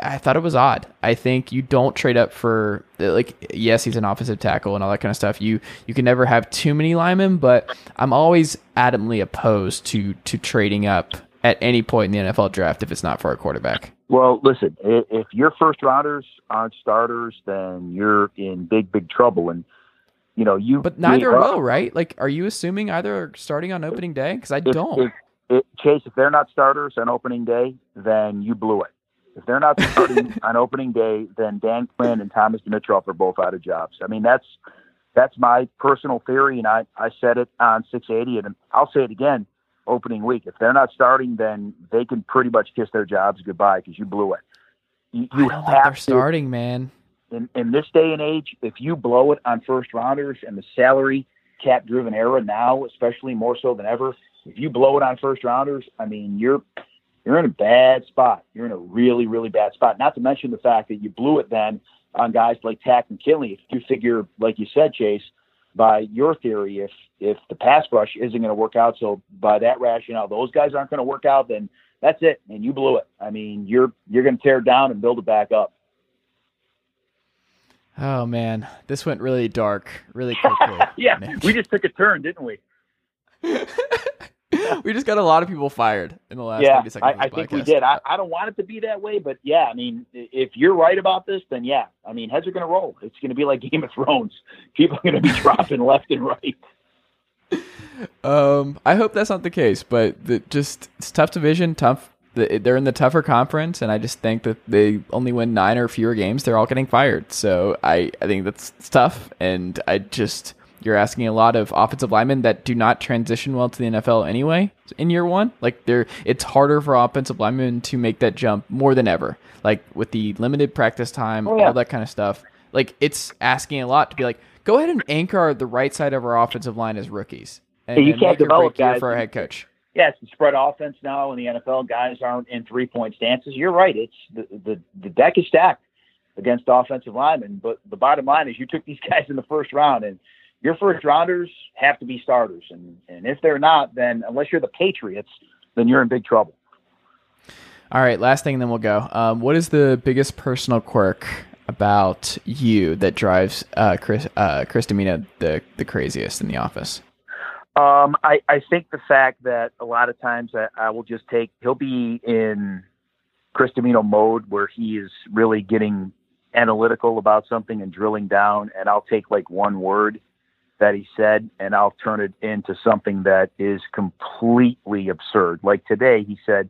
I thought it was odd. I think you don't trade up for uh, like yes, he's an offensive tackle and all that kind of stuff. You you can never have too many linemen, but I'm always adamantly opposed to to trading up at any point in the NFL draft if it's not for a quarterback. Well, listen, if your first rounders aren't starters, then you're in big, big trouble. And you know, you But neither will, right? Like, are you assuming either are starting on opening day? Because I if, don't. If, if, Chase, if they're not starters on opening day, then you blew it. If they're not starting [laughs] on opening day, then Dan Quinn and Thomas Dimitroff are both out of jobs. I mean, that's that's my personal theory, and I I said it on 680, and I'll say it again. Opening week, if they're not starting, then they can pretty much kiss their jobs goodbye because you blew it. You, you think they're have to starting, man. in, in this day and age, if you blow it on first rounders and the salary cap driven era now, especially more so than ever, if you blow it on first rounders, I mean, you're you're in a bad spot. You're in a really, really bad spot. Not to mention the fact that you blew it then on guys like Takk and Kinley. If you figure, like you said, Chase, by your theory, if if the pass rush isn't going to work out, so by that rationale, those guys aren't going to work out, then that's it, and you blew it. I mean, you're you're going to tear it down and build it back up. Oh man, this went really dark, really quickly. [laughs] Yeah, we just took a turn, didn't we? [laughs] [laughs] we just got a lot of people fired in the last yeah, 30 seconds. I, of I think we did. I, I don't want it to be that way, but yeah, I mean, if you're right about this, then yeah, I mean, heads are going to roll. It's going to be like Game of Thrones. People are going to be [laughs] dropping left and right. Um, I hope that's not the case, but the, just it's tough division, tough. They're in the tougher conference, and I just think that they only win nine or fewer games. They're all getting fired, so I I think that's tough, and I just you're asking a lot of offensive linemen that do not transition well to the NFL anyway in year one. Like they're it's harder for offensive linemen to make that jump more than ever. Like with the limited practice time, Oh, yeah. all that kind of stuff. Like it's asking a lot to be like, go ahead and anchor the right side of our offensive line as rookies. And, Yeah, you and can't develop guys for our head coach. yeah, spread offense now in the NFL. Guys aren't in three point stances. You're right. It's the, the, the deck is stacked against offensive linemen. But the bottom line is you took these [laughs] guys in the first round and your first rounders have to be starters. And, and if they're not, then unless you're the Patriots, then you're in big trouble. All right, last thing, and then we'll go. Um, what is the biggest personal quirk about you that drives uh, Chris uh, Chris Dimino the the craziest in the office? Um, I, I think the fact that a lot of times I, I will just take he'll be in Chris Dimino mode where he is really getting analytical about something and drilling down, and I'll take like one word that he said and I'll turn it into something that is completely absurd. Like today, he said,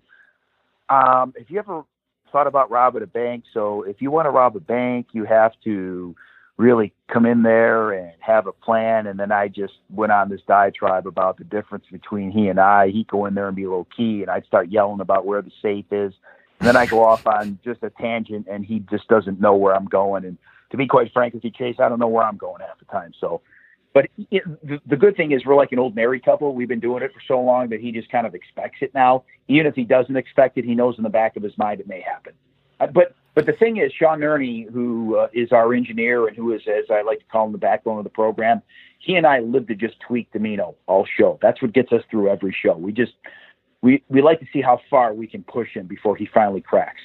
um, "Have you ever thought about robbing a bank? So if you want to rob a bank, you have to." really come in there and have a plan. And then I just went on this diatribe about the difference between he and I. He'd go in there and be low key, and I'd start yelling about where the safe is. And then I go off on just a tangent, and he just doesn't know where I'm going. And to be quite frank with you, Chase, I don't know where I'm going half the time. So, but it, the, the good thing is we're like an old married couple. We've been doing it for so long that he just kind of expects it now. Even if he doesn't expect it, he knows in the back of his mind it may happen. Uh, but but the thing is, Sean Nerney, who uh, is our engineer and who is, as I like to call him, the backbone of the program, he and I live to just tweak Dimino all show. That's what gets us through every show. We just we we like to see how far we can push him before he finally cracks.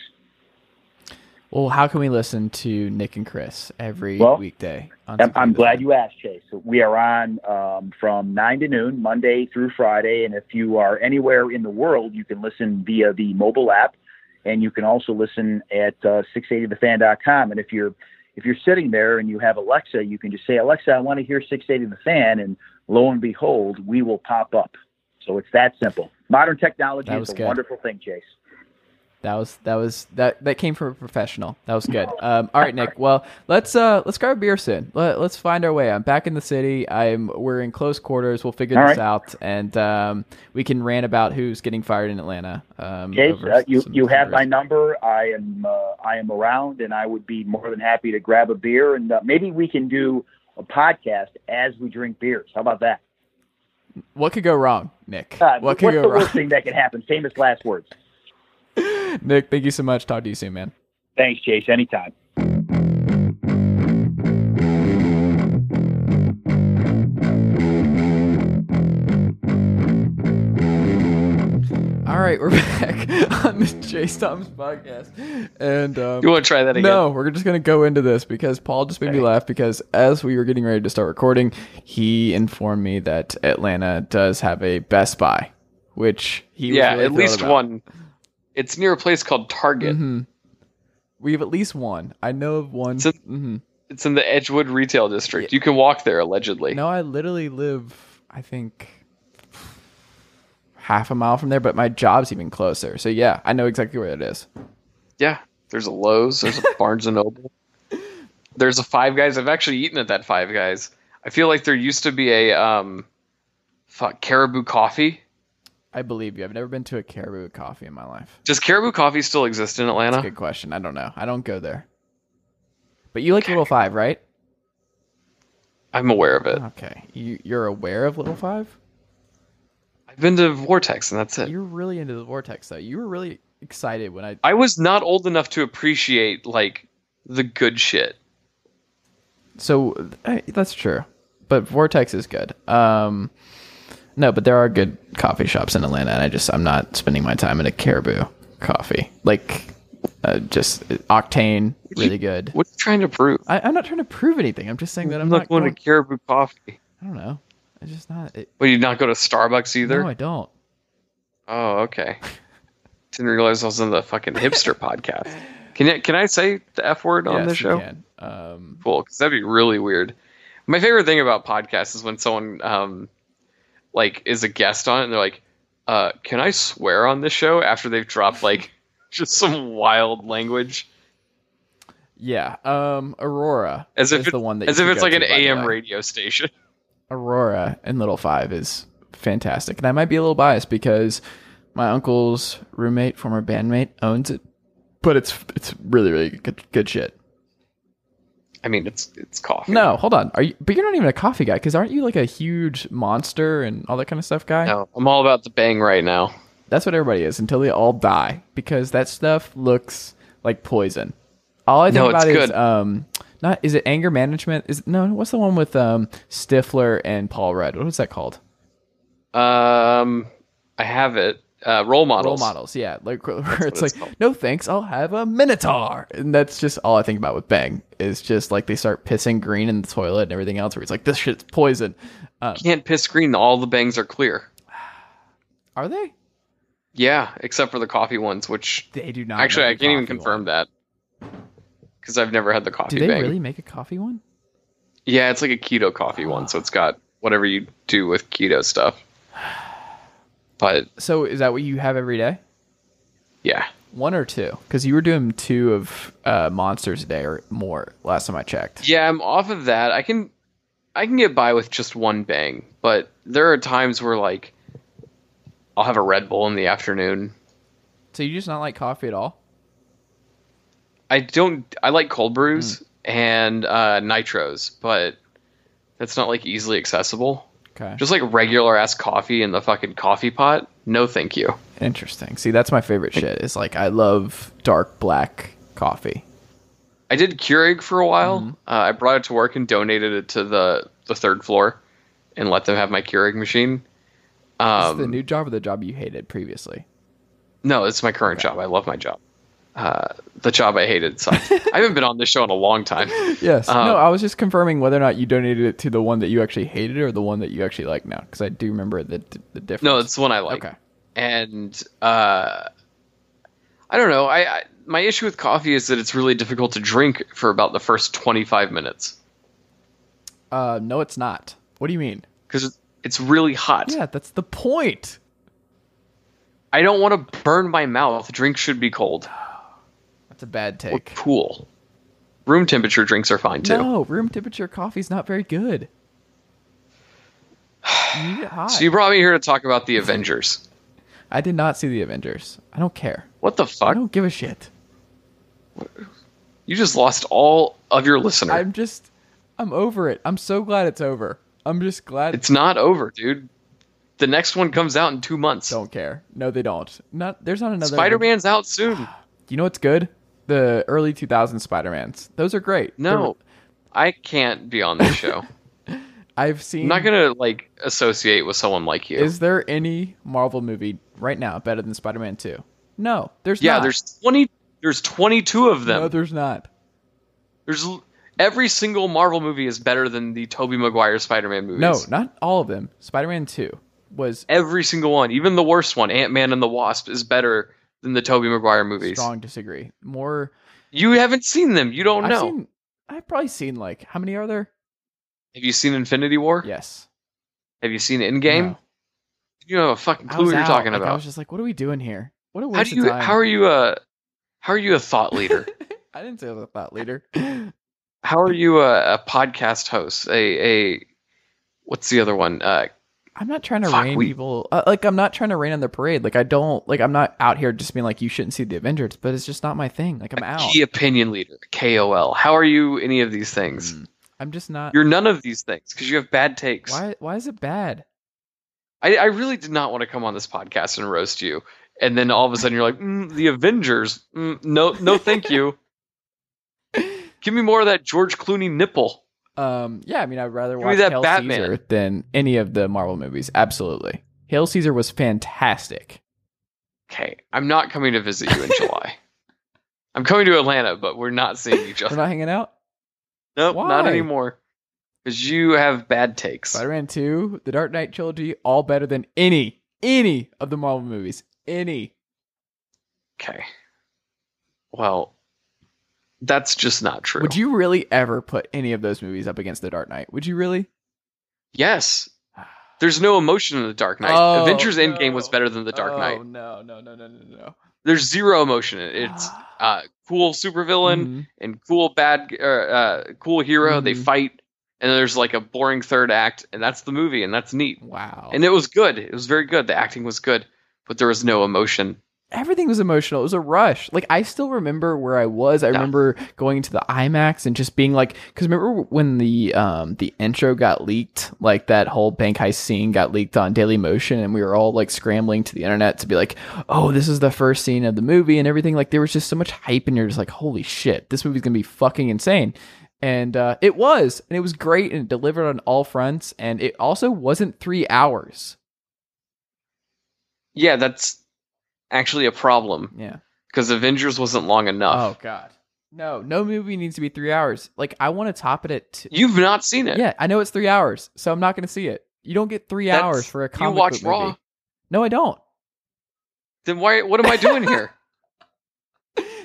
Well, how can we listen to Nick and Chris every Well, weekday? on I'm, glad you asked, Chase. We are on um, from 9 to noon, Monday through Friday. And if you are anywhere in the world, you can listen via the mobile app. And you can also listen at uh, 680thefan.com. And if you're if you're sitting there and you have Alexa, you can just say, Alexa, I want to hear 680 The Fan. And lo and behold, we will pop up. So it's that simple. Modern technology That is a good. wonderful thing, Chase. That was that was that that came from a professional. That was good. Um, all right, Nick. Well, let's uh let's grab a beer soon. Let, let's find our way. I'm back in the city. I'm we're in close quarters. We'll figure All this right. out, and um, we can rant about who's getting fired in Atlanta. Um, Chase, uh, you some- you some have my number. I am uh, I am around, and I would be more than happy to grab a beer, and uh, maybe we can do a podcast as we drink beers. How about that? What could go wrong, Nick? Uh, what could what's go the wrong? worst thing that could happen? Famous last words. [laughs] Nick, thank you so much. Talk to you soon, man. Thanks, Chase. Anytime. All right, we're [laughs] back on the Chase Thomas podcast, and um, You want to try that again? No, we're just gonna go into this because Paul just made me laugh because as we were getting ready to start recording, he informed me that Atlanta does have a Best Buy, which he was Yeah, really at least about. one. It's near a place called Target. Mhm. We have at least one. I know of one. So- mhm. It's in the Edgewood Retail District. You can walk there allegedly. No, I literally live. I think half a mile from there, but my job's even closer. So yeah, I know exactly where it is. Yeah, there's a Lowe's. There's a [laughs] Barnes and Noble. There's a Five Guys. I've actually eaten at that Five Guys. I feel like there used to be a um, fuck, Caribou Coffee. I believe you. I've never been to a Caribou Coffee in my life. Does Caribou Coffee still exist in That's a Atlanta? good question. I don't know. I don't go there. But you like Little Five, right? I'm aware of it. Okay. You you're aware of Little Five? I've been to Vortex, and that's it. You're really into the Vortex though. You were really excited when I I was not old enough to appreciate like the good shit. So that's true. But Vortex is good. Um no, but there are good coffee shops in Atlanta and I just I'm not spending my time in a Caribou coffee. Like uh, just octane, really good. What are you trying to prove? I, I'm not trying to prove anything. I'm just saying that I'm I'm not not going going. to Caribou Coffee. I don't know. I just not. It, Well, you not go to Starbucks either? no, I don't. Oh, okay. [laughs] Didn't realize I was on the fucking hipster [laughs] podcast. Can you, can I say the f word on yes, the you show? can. Um, Cool, because that'd be really weird. My favorite thing about podcasts is when someone um, like is a guest on it and they're like, uh, "Can I swear on this show?" After they've dropped like [laughs] just some wild language, yeah. Um, Aurora as if it's, the one that as if it's like an AM radio station. [laughs] Aurora and Little Five is fantastic, and I might be a little biased because my uncle's roommate, former bandmate, owns it, but it's it's really really good good shit. I mean, it's it's coffee. No, hold on. Are you? But you're not even a coffee guy, because aren't you like a huge monster and all that kind of stuff guy? no, I'm all about the bang right now. That's what everybody is until they all die, because that stuff looks like poison. All I think No, about is good. um, not is it anger management? Is no, what's the one with um Stifler and Paul Rudd? What was that called? Um, I have it. Uh, role models. Role models, yeah. Like [laughs] where it's it's like, called. no thanks, I'll have a Minotaur, and that's just all I think about with Bang. Is just like they start pissing green in the toilet and everything else, where it's like this shit's poison. Um, Can't piss green. All the bangs are clear. are they? Yeah, except for the coffee ones, which They do not. actually I can't even confirm one. that because I've never had the coffee Do they bang. really make a coffee one? Yeah, it's like a keto coffee one, so it's got whatever you do with keto stuff. [sighs] [sighs] [sighs] But So is that what you have every day? yeah, One or two? Because you were doing two of uh, monsters a day or more last time I checked. yeah, I'm off of that. I can I can get by with just one bang, but there are times where like I'll have a Red Bull in the afternoon. So you just not like coffee at all? I don't. I like cold brews and uh, nitros, but that's not like easily accessible. Okay. Just like regular ass coffee in the fucking coffee pot. No, thank you. Interesting. See, that's my favorite shit. Is like I love dark black coffee. I did Keurig for a while. Mm-hmm. Uh, I brought it to work and donated it to the the third floor, and let them have my Keurig machine. Is Um, this the new job or the job you hated previously? no, it's my current job. I love my job. Uh, the job I hated sucked. [laughs] I haven't been on this show in a long time. Yes. Um, no, I was just confirming whether or not you donated it to the one that you actually hated or the one that you actually like now, because I do remember the the difference. No, it's the one I like. okay. and uh, I don't know. I, I my issue with coffee is that it's really difficult to drink for about the first twenty five minutes Uh, no, it's not. What do you mean? because it's really hot. Yeah, that's the point. I don't want to burn my mouth. Drink should be cold [sighs] That's a bad or take. cool. Room temperature drinks are fine too. No, room temperature coffee's not very good. You need it [sighs] hot. So you brought me here to talk about the Avengers. I did not see the Avengers. I don't care. What the fuck? I don't give a shit. You just lost all of your listeners. I'm just, I'm over it. I'm so glad it's over. I'm just glad. It's not over, dude. The next one comes out in two months. don't care. No, they don't. Not there's not another Spider Man's out soon. [sighs] You know what's good? The early 2000 Spider Mans. Those are great. No, I can't be on this show. [laughs] I've seen. I'm not gonna like associate with someone like you. Is there any Marvel movie right now better than Spider Man 2? No, there's yeah, not. there's twenty. There's 22 of them. no, there's not. there's every single Marvel movie is better than the Tobey Maguire Spider-Man movies. No, not all of them. Spider Man 2 was every single one, even the worst one, Ant Man and the Wasp, is better than the Tobey Maguire movies. strong disagree. More. You haven't seen them. You don't I've know. seen. I've probably seen like how many are there? Have you seen Infinity War? Yes. Have you seen Endgame? No. You don't have a fucking clue what you're out. talking Like, I was just like, what are we doing here? What a How do you? time. How are you a? How are you a thought leader? [laughs] I didn't say I was a thought leader. how are you a, a podcast host? A a what's the other one? Uh, I'm not trying to Fuck, rain we- people. Uh, like I'm not trying to rain on the parade. Like I don't. Like I'm not out here just being like you shouldn't see the Avengers. But it's just not my thing. Like I'm out. key opinion leader, KOL. How are you any of these things? Mm. I'm just not. You're none of these things because you have bad takes. Why? Why is it bad? I, I really did not want to come on this podcast and roast you, and then all of a sudden you're like, [laughs] mm, the Avengers. Mm, no, no, thank you. [laughs] Give me more of that George Clooney nipple. Um. Yeah. I mean, I'd rather Give me watch that Hail Batman. Caesar than any of the Marvel movies. Absolutely. Hail Caesar was fantastic. Okay, I'm not coming to visit you in [laughs] July. I'm coming to Atlanta, but we're not seeing each other. We're not hanging out. nope, not anymore. Because you have bad takes. Spider-Man Two, the Dark Knight trilogy, all better than any any of the Marvel movies. Any. Okay. Well, that's just not true. Would you really ever put any of those movies up against the Dark Knight? Would you really? Yes. [sighs] There's no emotion in the Dark Knight. Oh, Avengers no. Endgame was better than the Dark oh, Knight. no, no, no, no, no, no. There's zero emotion in it. [sighs] It's uh, cool supervillain Mhm. and cool bad, uh, uh, cool hero. They Mhm. fight, and there's like a boring third act, and that's the movie, and that's neat. Wow. And it was good. It was very good. The acting was good, but there was no emotion. Everything was emotional. It was a rush. Like I still remember where I was. I remember going into the IMAX and just being like, because remember when the um the intro got leaked, like that whole bank heist scene got leaked on Daily Motion, and we were all like scrambling to the internet to be like, oh, this is the first scene of the movie and everything. Like there was just so much hype, and you're just like, holy shit, this movie's gonna be fucking insane. And uh, it was, and it was great, and it delivered on all fronts, and it also wasn't three hours. Yeah, that's actually a problem Yeah. because Avengers wasn't long enough. Oh God. No, no movie needs to be three hours. Like I want to top it at. T- You've not seen it. yeah, I know it's three hours, so I'm not going to see it. You don't get three That's- hours for a you comic watch book movie. No, I don't. Then why? What am I doing [laughs] here?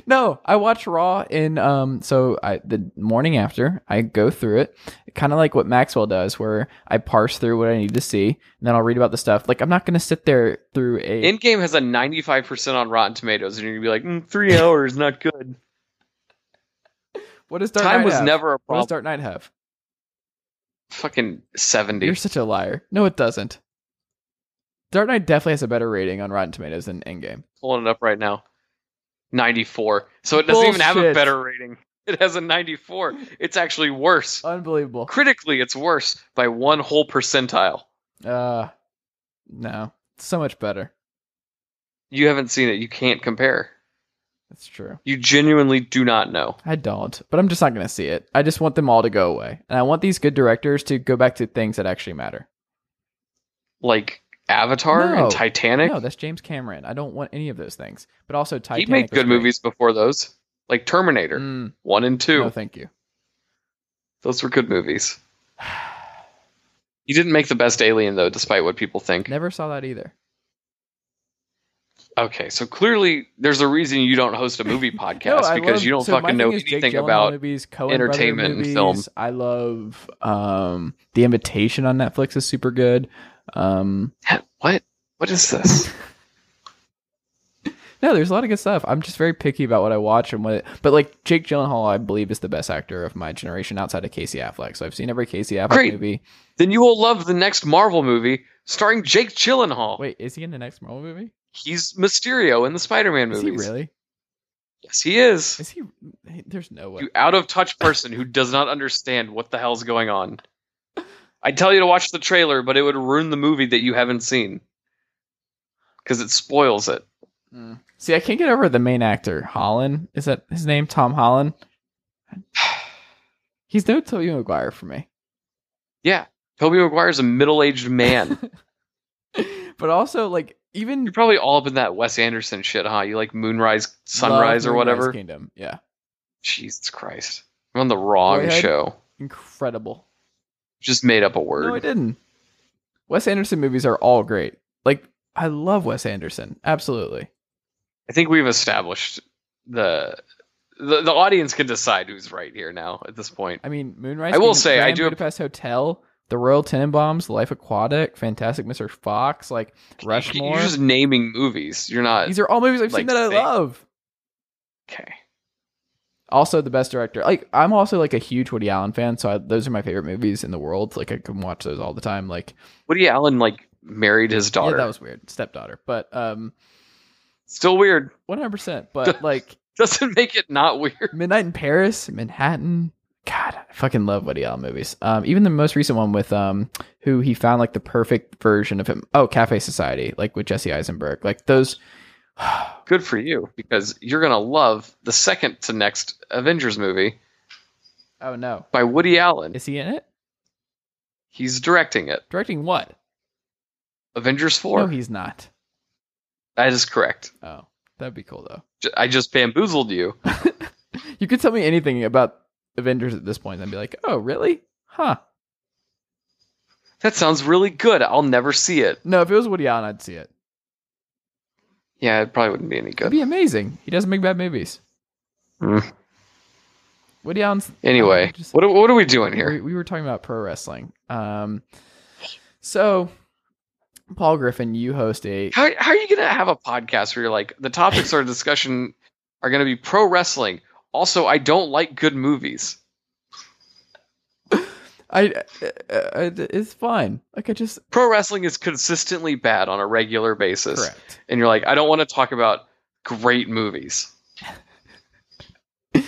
No, I watch Raw in um. So I the morning after I go through it, kind of like what Maxwell does, where I parse through what I need to see, and then I'll read about the stuff. Like I'm not going to sit there through a. Endgame has a 95% on Rotten Tomatoes, and you're gonna be like, mm, three hours, not good. what does Dark Time Knight was have? never a problem. What does. Dark Knight have? Fucking 70. You're such a liar. No, it doesn't. Dark Knight definitely has a better rating on Rotten Tomatoes than Endgame. Pulling it up right now. 94. So it doesn't even have a better rating. [laughs] It has a 94. It's actually worse. Unbelievable. Critically, it's worse by one whole percentile. Uh, no, so much better. You haven't seen it. You can't compare. That's true. You genuinely do not know. I don't, but I'm just not going to see it. I just want them all to go away, and I want these good directors to go back to things that actually matter. Like Avatar No. and Titanic. No, that's James Cameron. I don't want any of those things. But also, Titanic. he made good movies before those. Like Terminator Mm, 1 and 2. no, thank you. Those were good movies. He didn't make the best Alien though, despite what people think. Never saw that either. Okay, so clearly there's a reason you don't host a movie [laughs] podcast No, because love- you don't so fucking know anything about movies, Coen entertainment Brother and film. I love um, The Invitation on Netflix is super good. Um, what? What is this? [laughs] no, there's a lot of good stuff. I'm just very picky about what I watch and what. But like Jake Gyllenhaal, I believe is the best actor of my generation outside of Casey Affleck. So I've seen every Casey Affleck Great. movie. then you will love the next Marvel movie starring Jake Gyllenhaal. Wait, is he in the next Marvel movie? He's Mysterio in the Spider-Man Is movies. really? Yes, he is. Is he? There's no way. You out of touch person who does not understand what the hell's going on. I'd tell you to watch the trailer, but it would ruin the movie that you haven't seen. Because it spoils it. Mm. See, I can't get over the main actor, Holland. Is that his name? Tom Holland. [sighs] He's no Tobey Maguire for me. Yeah. Tobey is a middle-aged man. [laughs] but also, like, even You're probably all up in that Wes Anderson shit, huh? You like Moonrise, Sunrise, Love or Moonrise whatever. Kingdom. Yeah, Jesus Christ. I'm on the wrong Boyhood? show. incredible. Just made up a word. No, I didn't. Wes Anderson movies are all great. Like, I love Wes Anderson. Absolutely. I think we've established the, the the audience can decide who's right here now at this point. I mean, Moonrise. I will say, I Grand do- Budapest Hotel, The Royal Tenenbaums, Life Aquatic, Fantastic Mr. Fox, like Rushmore. You're just naming movies. You're not These are all movies I've like, seen that I love. okay. Also, the best director. Like, I'm also like a huge Woody Allen fan, so I, those are my favorite movies in the world. Like, I can watch those all the time. Like, Woody Allen like married his daughter. yeah, that was weird, stepdaughter, but um, Still weird. 100. percent But like, [laughs] Doesn't make it not weird. Midnight in Paris, Manhattan. God, I fucking love Woody Allen movies. Um, even the most recent one with um, who he found like the perfect version of him. Oh, Cafe Society, like with Jesse Eisenberg. Like those. [sighs] Good for you because you're gonna love the second to next Avengers movie oh no, by Woody Allen. is he in it? He's directing it. Directing what? Avengers Four. No, he's not. that is correct. Oh, that'd be cool though. I just bamboozled you. [laughs] You could tell me anything about Avengers at this point, and I'd be like, oh, really? Huh. That sounds really good. I'll never see it. No, if it was Woody Allen, I'd see it. Yeah, it probably wouldn't be any good. It'd be amazing. He doesn't make bad movies. Mm. Woody Allen's. Anyway, Oh, just- what are, what are we doing here? We, we were talking about pro wrestling. Um, so Paul Griffin, you host a. How, how are you going to have a podcast where you're like, the topics of our discussion are going to be pro wrestling? Also, I don't like good movies. I, uh, uh, it's fine. Like I just Pro wrestling is consistently bad on a regular basis. correct. And you're like, I don't want to talk about great movies. [laughs]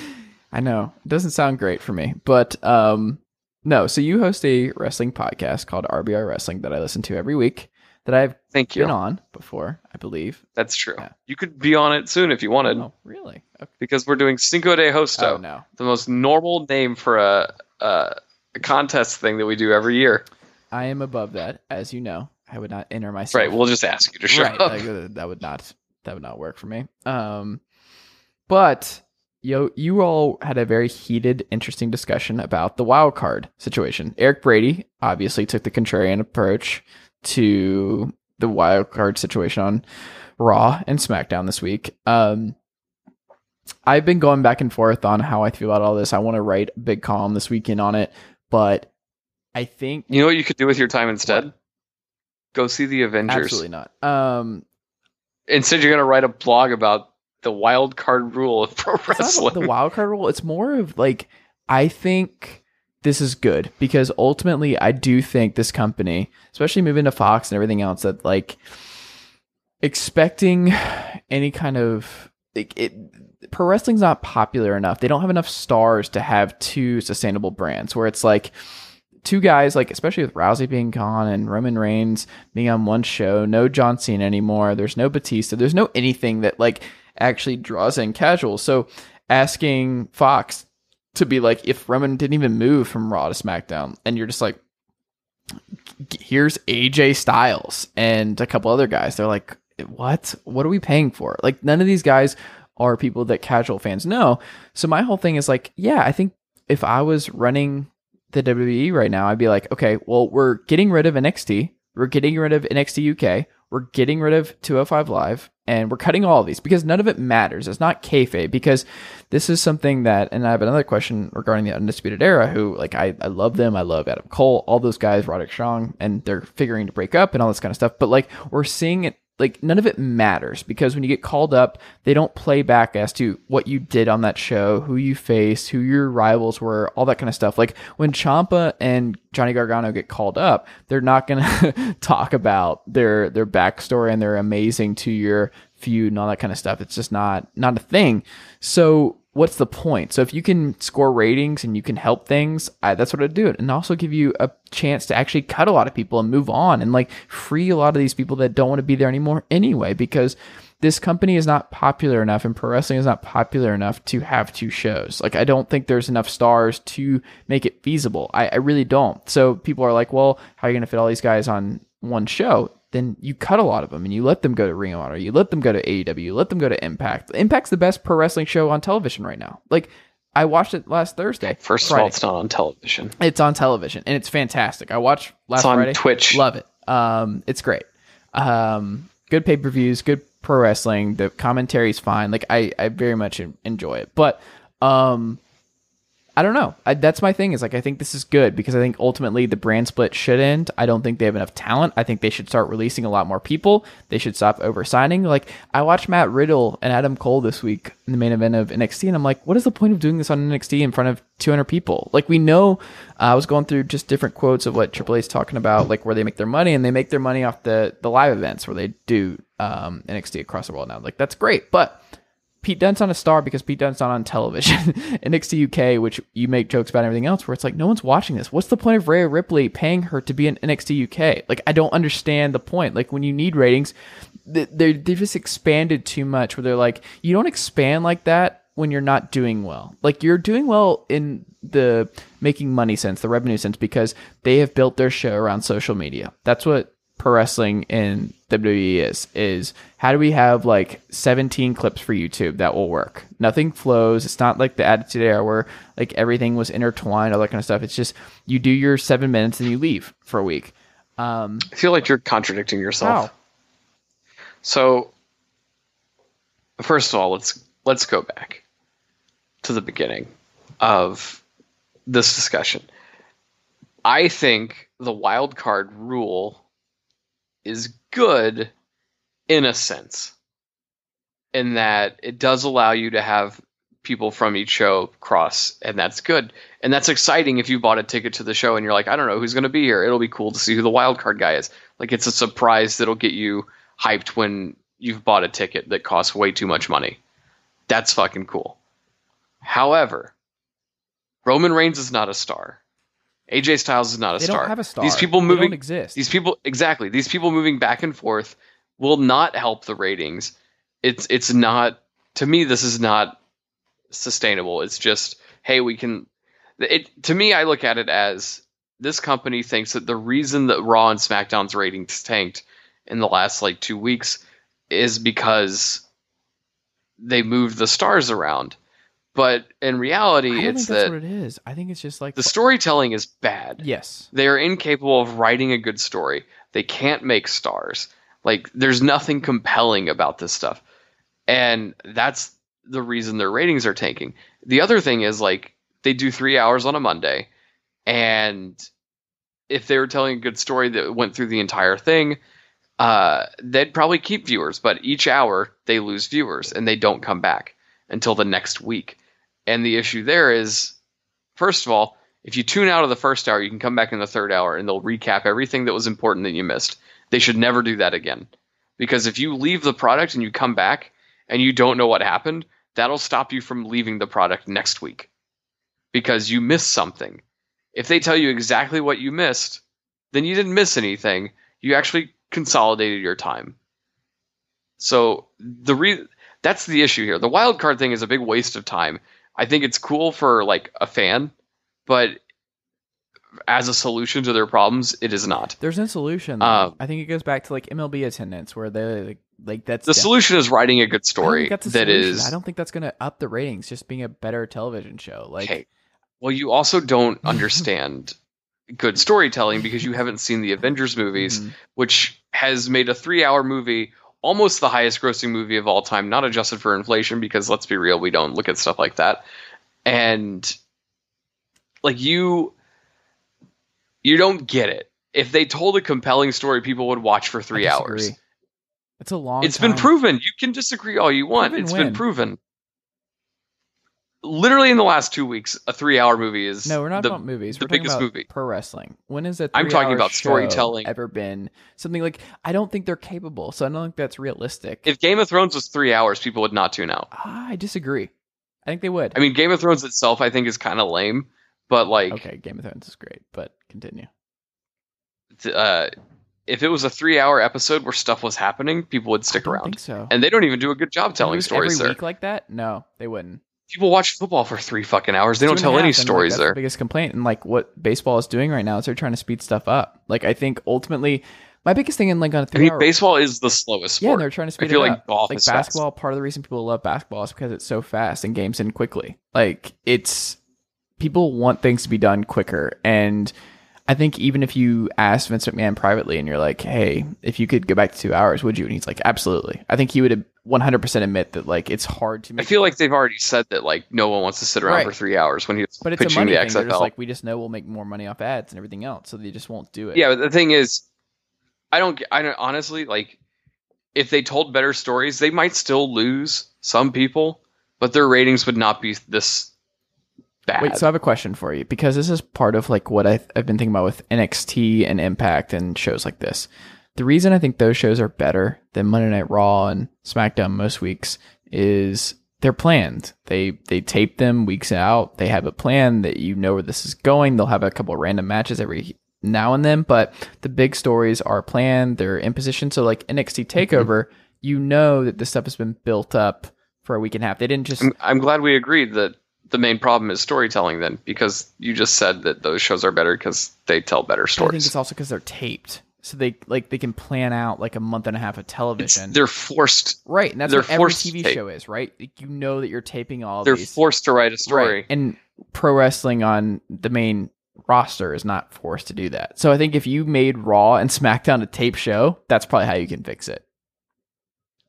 I know it doesn't sound great for me, but um, no. So you host a wrestling podcast called RBR Wrestling that I listen to every week. That I've Thank you. been on before, I believe. That's true. Yeah. You could be on it soon if you wanted, Oh, really? Okay. because we're doing Cinco de Hosto, Oh no, the most normal name for a, a a contest thing that we do every year. I am above that, as you know. I would not enter myself. Right. We'll just ask you to show right. up. like, uh, that would not that would not work for me. Um, but you you all had a very heated, interesting discussion about the wild card situation. Eric Brady obviously took the contrarian approach to the wild card situation on Raw and SmackDown this week. Um, I've been going back and forth on how I feel about all this. I want to write a big column this weekend on it, but I think You know what you could do with your time instead? Go see the Avengers. absolutely not. Um, Instead, you're going to write a blog about the wild card rule of [laughs] pro it's not wrestling. the wild card rule. It's more of like I think this is good because ultimately I do think this company, especially moving to Fox and everything else, that like expecting [sighs] any kind of it, it pro wrestling's not popular enough. They don't have enough stars to have two sustainable brands where it's like two guys, like especially with Rousey being gone and Roman Reigns being on one show, no John Cena anymore. There's no Batista. There's no anything that like actually draws in casual. So asking Fox to be like, if Roman didn't even move from Raw to SmackDown, and you're just like, here's AJ Styles and a couple other guys. They're like, what? What are we paying for? Like, none of these guys are people that casual fans know. So my whole thing is like, yeah, I think if I was running the WWE right now, I'd be like, okay, well, we're getting rid of NXT. We're getting rid of NXT UK. We're getting rid of 205 Live. And we're cutting all of these because none of it matters. It's not kayfabe because this is something that, and I have another question regarding the Undisputed Era, who, like, I, I love them. I love Adam Cole, all those guys, Roderick Strong, and they're figuring to break up and all this kind of stuff. But, like, we're seeing it like none of it matters because when you get called up, they don't play back as to what you did on that show, who you faced, who your rivals were, all that kind of stuff. Like when Ciampa and Johnny Gargano get called up, they're not going [laughs] to talk about their their backstory and their amazing two year feud and all that kind of stuff. It's just not not a thing. So what's the point? So if you can score ratings and you can help things, I, that's what I'd do it, and also give you a chance to actually cut a lot of people and move on and like free a lot of these people that don't want to be there anymore anyway because this company is not popular enough and pro wrestling is not popular enough to have two shows. Like I don't think there's enough stars to make it feasible. I, I really don't. So people are like, well, how are you going to fit all these guys on one show? Then you cut a lot of them and you let them go to Ring of Honor. You let them go to AEW. You let them go to Impact. Impact's the best pro wrestling show on television right now. Like I watched it last Thursday. First of all, it's not on television. It's on television and it's fantastic. I watched last It's on Friday. Twitch. Love it. Um, it's great. Um, good pay per views, good pro wrestling. The commentary's fine. Like I, I very much enjoy it. But um, I don't know. I, that's my thing. Is like I think this is good because I think ultimately the brand split should end. I don't think they have enough talent. I think they should start releasing a lot more people. They should stop oversigning. Like I watched Matt Riddle and Adam Cole this week in the main event of NXT, and I'm like, what is the point of doing this on NXT in front of 200 people? Like we know. Uh, I was going through just different quotes of what Triple H's talking about, like where they make their money, and they make their money off the the live events where they do um, NXT across the world now. Like that's great, but Pete Dunne's not a star because Pete Dunne's not on television. [laughs] NXT UK, which you make jokes about everything else, where it's like no one's watching this. What's the point of Rhea Ripley paying her to be in NXT UK? Like I don't understand the point. Like when you need ratings, th- they they just expanded too much. Where they're like, you don't expand like that when you're not doing well. Like you're doing well in the making money sense, the revenue sense, because they have built their show around social media. That's what pro wrestling in WWE is is how do we have like 17 clips for YouTube that will work? Nothing flows. It's not like the Attitude Era where like everything was intertwined, all that kind of stuff. It's just you do your seven minutes and you leave for a week. Um, I feel like you're contradicting yourself. how? So, first of all, let's let's go back to the beginning of this discussion. I think the wild card rule is good in a sense, in that it does allow you to have people from each show cross, and that's good. And that's exciting if you bought a ticket to the show and you're like, I don't know who's going to be here. It'll be cool to see who the wild card guy is. Like it's a surprise that'll get you hyped when you've bought a ticket that costs way too much money. That's fucking cool. However, Roman Reigns is not a star. AJ Styles is not a They star. don't have a star. These people moving exist. these people exactly. These people moving back and forth will not help the ratings. It's it's not to me this is not sustainable. It's just hey, we can it to me I look at it as this company thinks that the reason that Raw and SmackDown's ratings tanked in the last like 2 weeks is because they moved the stars around. But in reality, it's think that's that what it is. I think it's just like the storytelling is bad. Yes. They are incapable of writing a good story. They can't make stars. Like there's nothing compelling about this stuff. And that's the reason their ratings are tanking. The other thing is like they do 3 hours on a Monday and if they were telling a good story that went through the entire thing, uh, they'd probably keep viewers, but each hour they lose viewers and they don't come back until the next week. And the issue there is, first of all, if you tune out of the first hour, you can come back in the third hour and they'll recap everything that was important that you missed. They should never do that again. Because if you leave the product and you come back and you don't know what happened, that'll stop you from leaving the product next week because you missed something. If they tell you exactly what you missed, then you didn't miss anything. You actually consolidated your time. So the re- that's the issue here. The wild card thing is a big waste of time. I think it's cool for like a fan, but as a solution to their problems, it is not. There's no solution. Um, I think it goes back to like MLB attendance, where they like, like that's The solution is writing a good story that's that I don't think that's going to up the ratings. Just being a better television show. Like okay. Well, you also don't [laughs] understand good storytelling because you haven't seen the Avengers movies, Mhm. which has made a three-hour movie almost the highest-grossing movie of all time, not adjusted for inflation. Because let's be real, we don't look at stuff like that. And like you, you don't get it. If they told a compelling story, people would watch for three hours. It's a long. It's been proven. You can disagree all you want. It's when? been proven. Literally in the last two weeks, a three-hour movie is No, we're not the, about movies. the biggest movie. pro wrestling. When is a I'm talking about storytelling. ever been something like? I don't think they're capable. So I don't think that's realistic. If Game of Thrones was three hours, people would not tune out. I disagree. I think they would. I mean, Game of Thrones itself, I think, is kind of lame, but like, okay, Game of Thrones is great, but continue. uh, if it was a three-hour episode where stuff was happening, people would I stick around. think so. And they don't even do a good job telling stories every there. week like that. No, they wouldn't. People watch football for three fucking hours. They don't tell any and, like, stories there. The biggest complaint, and like what baseball is doing right now is they're trying to speed stuff up. Like I think ultimately, my biggest thing in like on a I three mean, hour baseball is the slowest yeah, sport. and they're trying to speed I feel it like up. golf like is fast. basketball. Part of the reason people love basketball is because it's so fast and games end quickly. Like it's people want things to be done quicker, and I think even if you ask Vince McMahon privately and you're like, "Hey, if you could go back to two hours, would you?" and he's like, "Absolutely." I think he would 100 percent admit that like it's hard to I feel like they've already said that like no one wants to sit around Right. for three hours when he's but it's a money the thing. XFL. just like, we just know we'll make more money off ads and everything else, so they just won't do it. yeah, but the thing is, I don't. I don't honestly like. If they told better stories, they might still lose some people, but their ratings would not be this bad. Wait, so I have a question for you because this is part of like what I, I've been thinking about with NXT and Impact and shows like this. The reason I think those shows are better than Monday Night Raw and SmackDown most weeks is they're planned. They they tape them weeks out. They have a plan that you know where this is going. They'll have a couple of random matches every now and then, but the big stories are planned. They're in position. So like NXT mm-hmm. Takeover, you know that this stuff has been built up for a week and a half. They didn't just I'm, I'm glad we agreed that the main problem is storytelling. Then, because you just said that those shows are better because they tell better stories. I think it's also because they're taped, so they like they can plan out like a month and a half of It's- television. they're forced. right, and that's what every TV tape. show is, right? Like, you know that you're taping all They're these. forced to write a story. Right. And pro wrestling on the main roster is not forced to do that. So I think if you made Raw and [laughs] SmackDown a tape show, that's probably how you can fix it.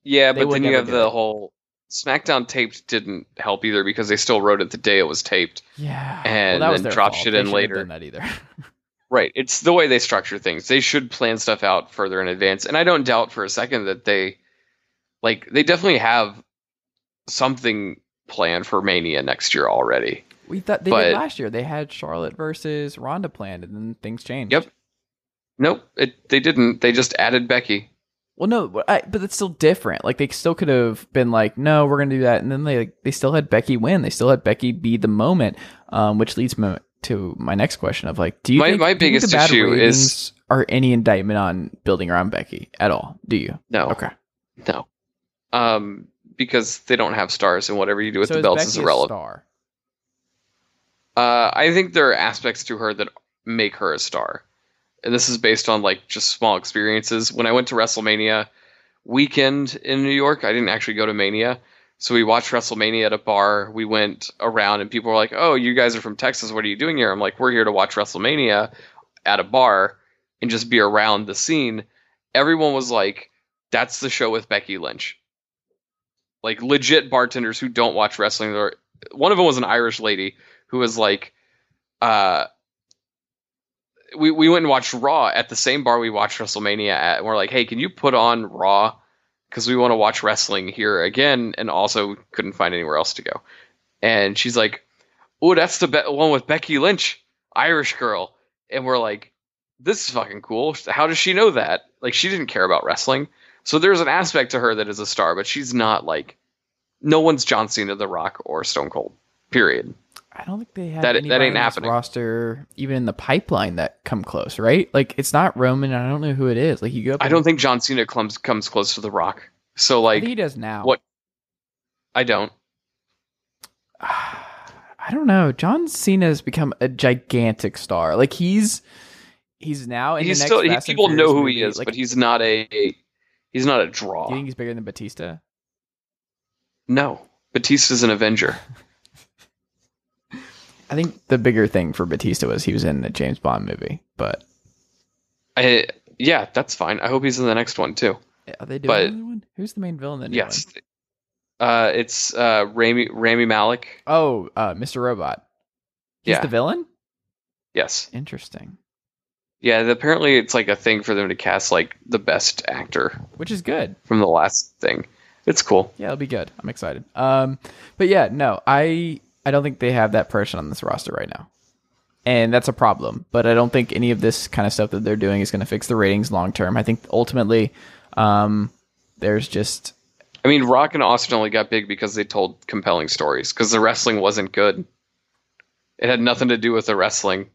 Yeah, They but then you have the it. whole SmackDown taped didn't help either because they still wrote it the day it was taped. Yeah, And was then their drop fault. shit They in later. done that either. [laughs] Right. It's the way they structure things. They should plan stuff out further in advance. And I don't doubt for a second that they like they definitely have something planned for Mania next year already. we thought they But- did last year. They had Charlotte versus Ronda planned, and then things changed. Yep. Nope, it they didn't. They just added Becky. Well, no, but, I, but it's still different. Like they still could have been like, no, we're gonna do that, and then they like, they still had Becky win. They still had Becky be the moment, um, which leads me to my next question of like, do you My- think, my think biggest the bad issue is- are any indictment on building around Becky at all? Do you? No. Okay, No. Um, because they don't have stars, and whatever you do with so the is belts Becky is irrelevant. star? Uh, I think there are aspects to her that make her a star. And this is based on like just small experiences. When I went to WrestleMania weekend in New York, I didn't actually go to Mania. So we watched WrestleMania at a bar. We went around and people were like, "Oh, you guys are from Texas. What are you doing here?" I'm like, "We're here to watch WrestleMania at a bar and just be around the scene." Everyone was like, "That's the show with Becky Lynch." Like legit bartenders who don't watch wrestling. One of them was an Irish lady who was like, uh, we we went and watched Raw at the same bar we watched WrestleMania at. And we're like, hey, can you put on Raw? Because we want to watch wrestling here again, and also couldn't find anywhere else to go. And she's like, oh, that's the be- one with Becky Lynch, Irish girl. And we're like, this is fucking cool. How does she know that? Like, she didn't care about wrestling. So there's an aspect to her that is a star, but she's not like, no one's John Cena, The Rock, or Stone Cold. Period. I don't think they have That- that ain't happening. roster even in the pipeline that come close, right? Like it's not Roman. I don't know who it is. Like you go. Up I don't think John Cena comes comes close to The Rock. So like, he does now. what- I don't. [sighs] I don't know. John Cena has become a gigantic star. Like he's he's now in he's the next still he, people know who movie. he is, Like, but he's not a he's not a Do draw. you think he's bigger than Batista? No, Batista's an Avenger. [laughs] I think the bigger thing for Batista was he was in the James Bond movie. But I, yeah, that's fine. I hope he's in the next one too. are they doing But- another one? Who's the main villain? in the new Yes, uh, it's uh, Rami Rami Malik. Oh, uh, Mr. Robot. He's Yeah. the villain. Yes, Interesting. yeah. Apparently, it's like a thing for them to cast like the best actor Which is good. from the last thing. It's cool. Yeah, it'll be good. I'm excited. Um, but yeah, no, I I don't think they have that person on this roster right now, and that's a problem. But I don't think any of this kind of stuff that they're doing is going to fix the ratings long term. I think ultimately, um, there's just I mean, Rock and Austin only got big because they told compelling stories because the wrestling wasn't good. It had nothing to do with the wrestling.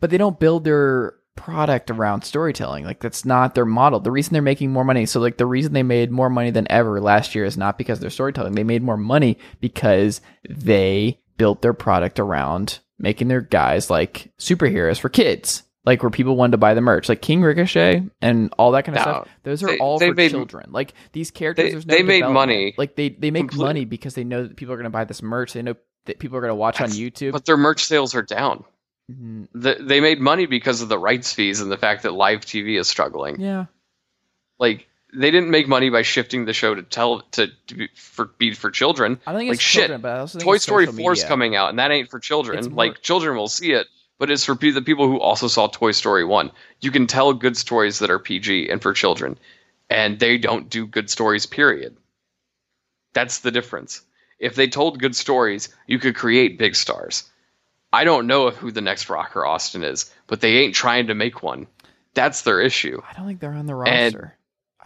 but they don't build their product around storytelling. Like that's not their model. The reason they're making more money, so like the reason they made more money than ever last year is not because their storytelling. They made more money because they built their product around making their guys like superheroes for kids. Like where people wanted to buy the merch, like King Ricochet and all that kind of No, stuff. Those are they- all they for made- children. Like these characters, They- there's no they made money Like they they make complete- money because they know that people are going to buy this merch. They know that people are going to watch on YouTube. But their merch sales are down. Mhm. The, they made money because of the rights fees and the fact that live TV is struggling. Yeah, Like they didn't make money by shifting the show to tell to, to be for be for children. I don't think Like it's shit, children, but I also Toy Story 4 is coming out, and that ain't for children. More- like children will see it, but it's for pe- the people who also saw Toy Story 1. You can tell good stories that are PG and for children, and they don't do good stories. Period. That's the difference. If they told good stories, you could create big stars. I don't know who the next Rock or Austin is, but they ain't trying to make one. That's their issue. I don't think they're on the And- roster.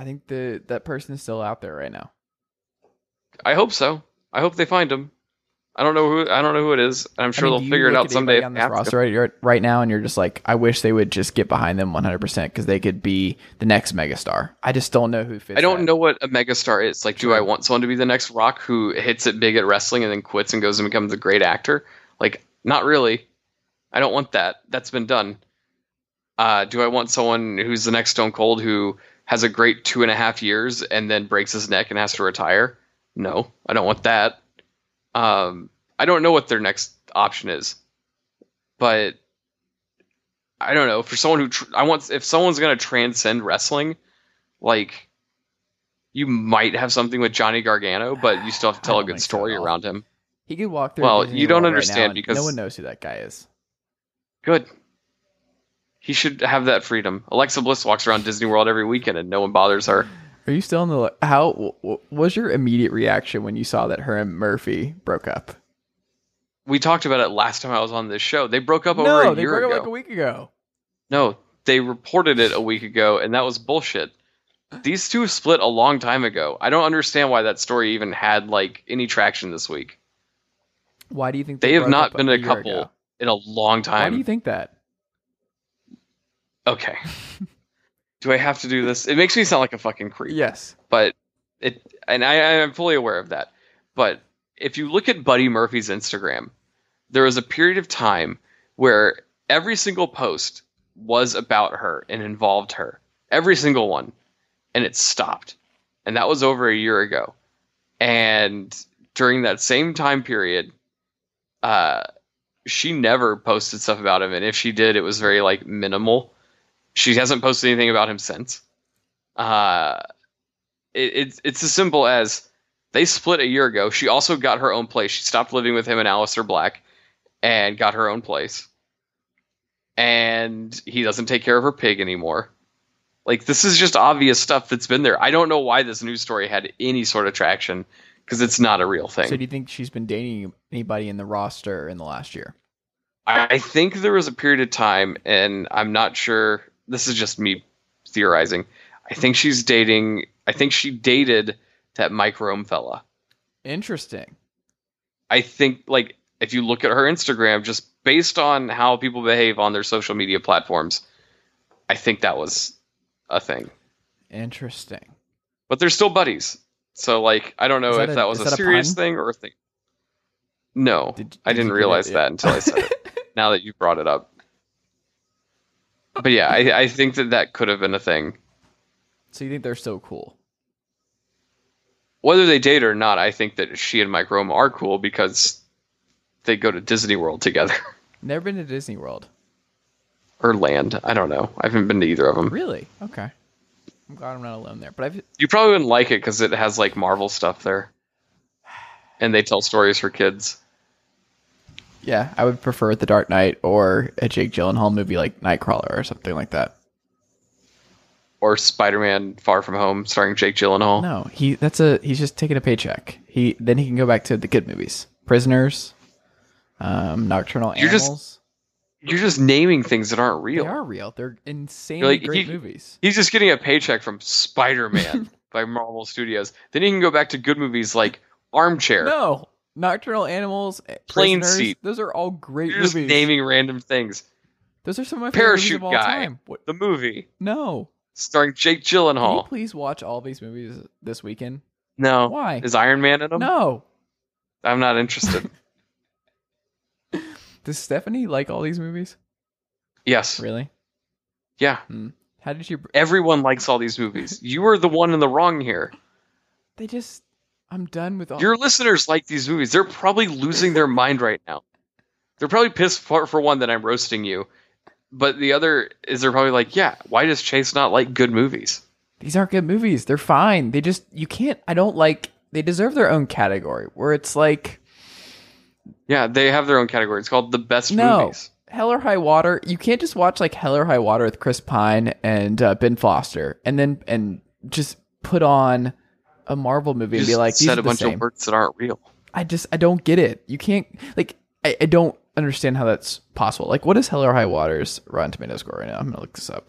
I think the that person is still out there right now. I hope so. I hope they find him. I don't know who I don't know who it is. I'm sure I mean, they'll figure it out someday. on this roster right, right now, and you're just like, I wish they would just get behind them 100 percent because they could be the next megastar. I just don't know who fits. I don't that. know what a megastar is. Like, do I want someone to be the next Rock who hits it big at wrestling and then quits and goes and becomes a great actor? Like, not really. I don't want that. That's been done. Uh, do I want someone who's the next Stone Cold who has a great two and a half years and then breaks his neck and has to retire? No, I don't want that. Um, I don't know what their next option is, but I don't know. For someone who tr- I want, if someone's gonna transcend wrestling, like you might have something with Johnny Gargano, but you still have to tell [sighs] a good think so story around him. He could walk through. Well, you don't right understand now because- no one knows who that guy is. Good. He should have that freedom. Alexa Bliss walks around Disney World every weekend and no one bothers her. Are you still in the? How was your immediate reaction when you saw that her and Murphy broke up? We talked about it last time I was on this show. They broke up over no, a they year broke ago. up like a week ago. No, they reported it a week ago, and that was bullshit. These two split a long time ago. I don't understand why that story even had like any traction this week. Why do you think They have broke not been a year couple ago? in a long time? Why do you think that? Okay. do I have to do this? It makes me sound like a fucking creep. Yes. but it and I, I'm fully aware of that. But if you look at Buddy Murphy's Instagram, there was a period of time where every single post was about her and involved her, every single one, and it stopped, and that was over a year ago. And during that same time period, uh, she never posted stuff about him, and if she did, it was very like minimal. She hasn't posted anything about him since. Uh, it, it's it's as simple as they split a year ago. She also got her own place. She stopped living with him and Aleister Black and got her own place. And he doesn't take care of her pig anymore. Like this is just obvious stuff that's been there. I don't know why this news story had any sort of traction because it's not a real thing. So do you think she's been dating anybody in the roster in the last year? I I think there was a period of time, and I'm not sure. This is just me theorizing. I think she's dating. I think she dated that Mike Rome fella. Interesting. I think, like, if you look at her Instagram, just based on how people behave on their social media platforms, I think that was a thing. Interesting. But they're still buddies. So, like, I don't know that if a- that was a that serious thing or a thing. No, Did- I did didn't get it? realize that until I said it. [laughs] now that you brought it up. But yeah, I, I think that that could have been a thing. So you think they're still cool? Whether they date or not, I think that she and Mike Rome are cool because they go to Disney World together [laughs] Never been to Disney World. or Land. I don't know. I haven't been to either of them. Really? Okay. I'm glad I'm not alone there. But I've You probably wouldn't like it because it has like Marvel stuff there, and they tell stories for kids. Yeah, I would prefer The Dark Knight or a Jake Gyllenhaal movie like Nightcrawler or something like that. Or Spider-Man: Far From Home, starring Jake Gyllenhaal. No, he that's a he's just taking a paycheck. He then he can go back to the good movies. Prisoners, um, Nocturnal You're just Animals. You're just naming things that aren't real. they are real. They're insanely Like, great he- movies. He's just getting a paycheck from Spider-Man [laughs] by Marvel Studios. Then he can go back to good movies like Armchair. No, Nocturnal Animals, eh, Plain Prisoners, Seat. Those are all great You're just movies. naming random things. those are some of my favorite movies of all Guy, time. What? the movie No, starring Jake can you Gyllenhaal. please watch all these movies this weekend? No, Why? is Iron Man in them? No. I'm not interested. [laughs] Does Stephanie like all these movies? yes, Really? yeah. How did you? Everyone likes all these movies. You are the one in the wrong here. They just. I'm done with all. Your listeners like these movies. They're probably losing their mind right now. They're probably pissed for, for one that I'm roasting you, but the other is they're probably like, yeah, why does Chase not like good movies? These aren't good movies. They're fine. They just you can't. I don't like. They deserve their own category where it's like Yeah, they have their own category. It's called the best no. movies. Hell or High Water. You can't just watch like Hell or High Water with Chris Pine and uh, Ben Foster, and then and just put on a Marvel movie and be like, these said a bunch same. of words that aren't real. I just I don't get it. You can't like I, I don't understand how that's possible. Like, what is Hell or High Water's Rotten Tomato score right now? I'm gonna look this up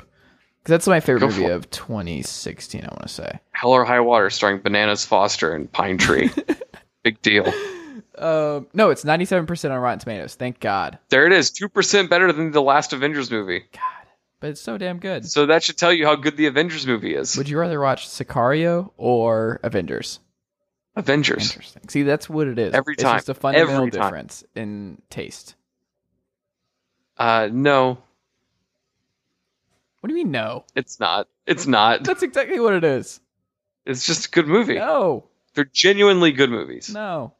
because that's my favorite Go movie of 2016. I want to say. Hell or High Water, starring Bananas Foster and Pine Tree. [laughs] Big deal. Um, no, it's 97 percent on Rotten Tomatoes. Thank God. There it is, two percent better than the last Avengers movie. But it's so damn good. So that should tell you how good the Avengers movie is. Would you rather watch Sicario or Avengers? Avengers. Interesting. See, that's what it is. Every time. It's just a fundamental difference in taste. Uh, no, What do you mean no? it's not. It's not. That's exactly what it is. It's just a good movie. No, They're genuinely good movies. no.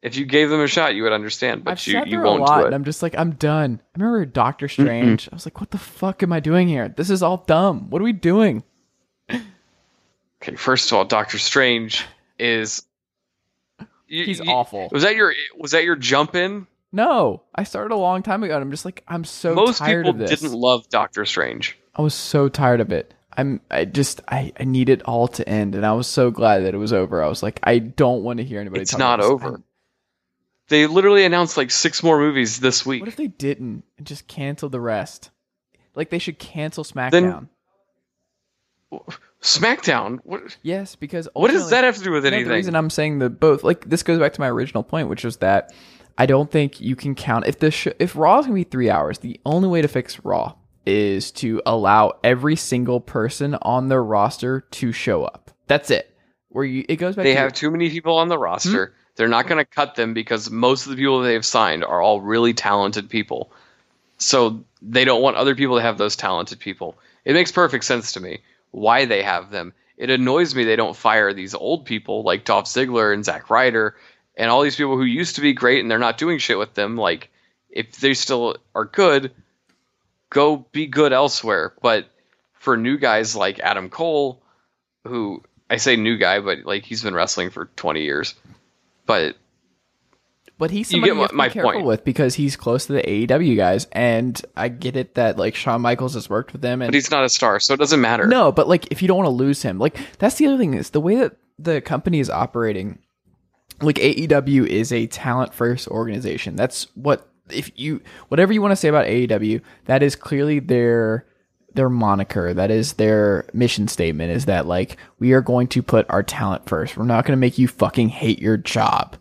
If you gave them a shot, you would understand. But I've you, you won't a lot, do and it. I'm just like, I'm done. I remember Doctor Strange. I was like, what the fuck am I doing here? This is all dumb. What are we doing? Okay, first of all, Doctor Strange is. you- He's you- awful. Was that your Was that your jump in? No, I started a long time ago, and I'm just like, I'm so Most tired people of this. didn't love Doctor Strange. I was so tired of it. I'm I just I, I need it all to end and I was so glad that it was over. I was like, I don't want to hear anybody It's not over. I'm- They literally announced like six more movies this week. What if they didn't and just canceled the rest? Like they should cancel SmackDown. SmackDown. What? Yes, because What does that have to do with anything? The reason I'm saying that both, like, this goes back to my original point, which was that I don't think you can count if the sh- if Raw is gonna be three hours. The only way to fix Raw is to allow every single person on their roster to show up. That's it. Where you it goes back. they to have too many people on the roster. Hmm? They're not going to cut them because most of the people they've signed are all really talented people. So they don't want other people to have those talented people. It makes perfect sense to me why they have them. It annoys me they don't fire these old people like Dolph Ziggler and Zack Ryder and all these people who used to be great and they're not doing shit with them. Like, if they still are good, go be good elsewhere. But for new guys like Adam Cole, who I say new guy, but like he's been wrestling for 20 years. But But he's You somebody get you have to my be careful point. with because he's close to the AEW guys, and I get it that like Shawn Michaels has worked with them, and but he's not a star, so it doesn't matter. No, but like if you don't want to lose him, like that's the other thing is the way that the company is operating. Like AEW is a talent first organization. That's what if you whatever you want to say about AEW, that is clearly their their moniker. That is their mission statement is that like we are going to put our talent first. We're not going to make you fucking hate your job.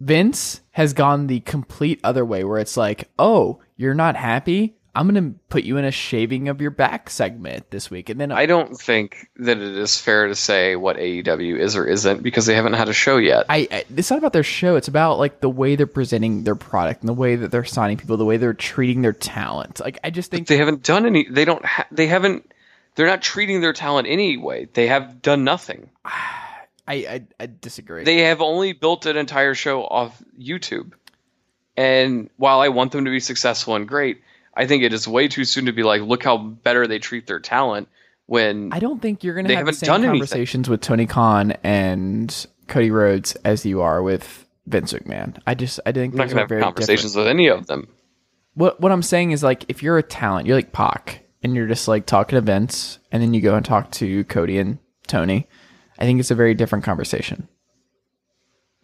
Vince has gone the complete other way where it's like, "Oh, you're not happy? I'm going to put you in a shaving of your back segment this week." And then I don't think that it is fair to say what AEW is or isn't because they haven't had a show yet. I, I it's not about their show. It's about like the way they're presenting their product and the way that they're signing people, the way they're treating their talent. Like I just think they haven't done any. They don't. Ha- they haven't. They're not treating their talent anyway. They have done nothing. [sighs] I, I I disagree. They have only built an entire show off YouTube. And while I want them to be successful and great, I think it is way too soon to be like, look how better they treat their talent when I don't think you're going to have the same done anything. conversations with Tony Khan and Cody Rhodes as you are with Vince McMahon. I just I think I'm not going to have very conversations different. with any of them. What what I'm saying is like if you're a talent, you're like Pac, and you're just like talking to Vince, and then you go and talk to Cody and Tony. I think it's a very different conversation.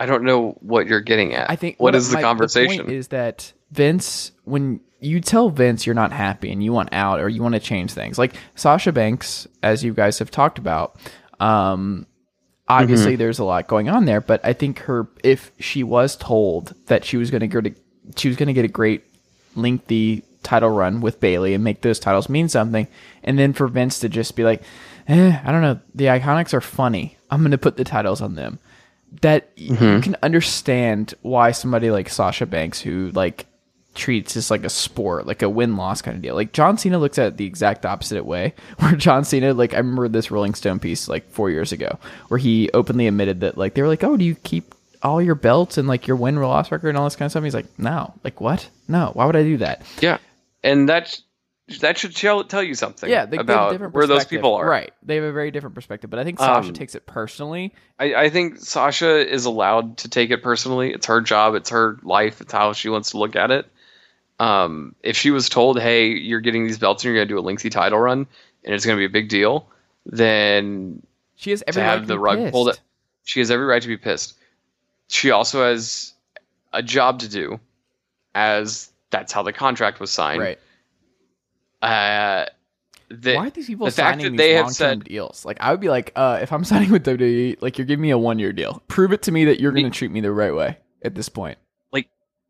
I don't know what you're getting at. I think what is the my- conversation? point is that Vince, when you tell Vince you're not happy and you want out or you want to change things, like Sasha Banks, as you guys have talked about, um, obviously Mm-hmm. there's a lot going on there. But I think her, if she was told that she was going to go to, she was going to get a great lengthy title run with Bayley and make those titles mean something, and then for Vince to just be like, eh, I don't know, the IIconics are funny. I'm going to put the titles on them that Mm-hmm. you can understand why somebody like Sasha Banks, who like treats this like a sport, like a win loss kind of deal. Like John Cena looks at it the exact opposite way. [laughs] Where John Cena, like I remember this Rolling Stone piece like four years ago, where he openly admitted that like they were like, "Oh, do you keep all your belts and like your win loss record and all this kind of stuff?" He's like, "No, like what? No, why would I do that?" yeah, and that's that should tell, tell you something. Yeah, they, they about different where those people are. Right, they have a very different perspective. But I think Sasha Um, takes it personally. I, I think Sasha is allowed to take it personally. It's her job. It's her life. It's how she wants to look at it. Um, if she was told, "Hey, you're getting these belts and you're going to do a lengthy title run, and it's going to be a big deal," then She has every to right have to the be rug pulled, pissed. she has every right to be pissed. She also has a job to do, as that's how the contract was signed. Right. Uh, the, Why are these people the signing that these they have long-term said- deals? Like, I would be like, uh, if I'm [laughs] signing with WWE, like, you're giving me a one-year deal. Prove it to me that you're going to treat me the right way at this point.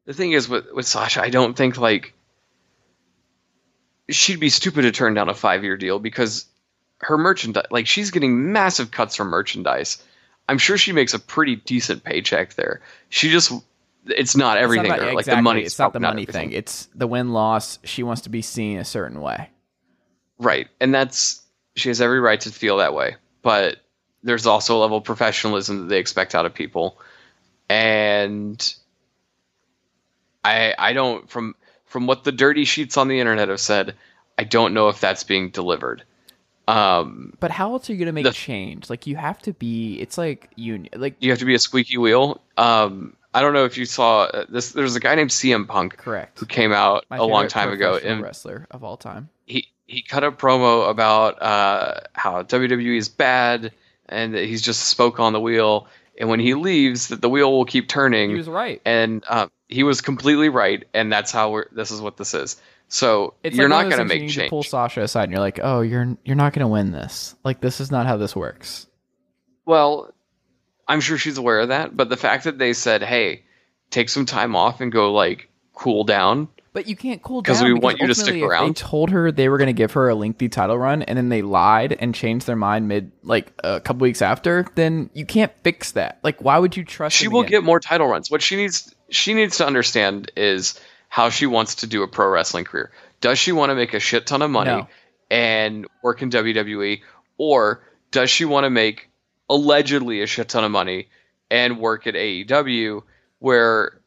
The thing is with with Sasha, I don't think like she'd be stupid to turn down a five year deal because her merchandise, like she's getting massive cuts from merchandise. I'm sure she makes a pretty decent paycheck there. She just, it's not everything. it's not about, like exactly, the money, It's not the money everything. thing. It's the win-loss. She wants to be seen a certain way. Right. And that's she has every right to feel that way. But there's also a level of professionalism that they expect out of people. And I I don't from from what the dirty sheets on the internet have said, I don't know if that's being delivered. Um But how else are you going to make The- change? Like, you have to be. It's like union. Like, you have to be a squeaky wheel. Um I don't know if you saw uh, this there's a guy named CM Punk correct. who came out My a long time ago and wrestler of all time. he he cut a promo about uh, how WWE is bad and that he's just spoke on the wheel. And when he leaves, that the wheel will keep turning. He was right. and uh, he was completely right. And that's how we're. This is what this is. So It's you're like not going to you make change. To pull Sasha aside, and you're like, "Oh, you're you're not going to win this. Like, this is not how this works." Well, I'm sure she's aware of that, but the fact that they said, "Hey, take some time off and go like cool down," But you can't cool down because we want you to stick around. They told her they were going to give her a lengthy title run, and then they lied and changed their mind mid, like a couple weeks after. Then you can't fix that. Like, why would you trust? she will get more title runs. What she needs she needs to understand is how she wants to do a pro wrestling career. Does she want to make a shit ton of money No. and work in WWE or does she want to make allegedly a shit ton of money and work at AEW where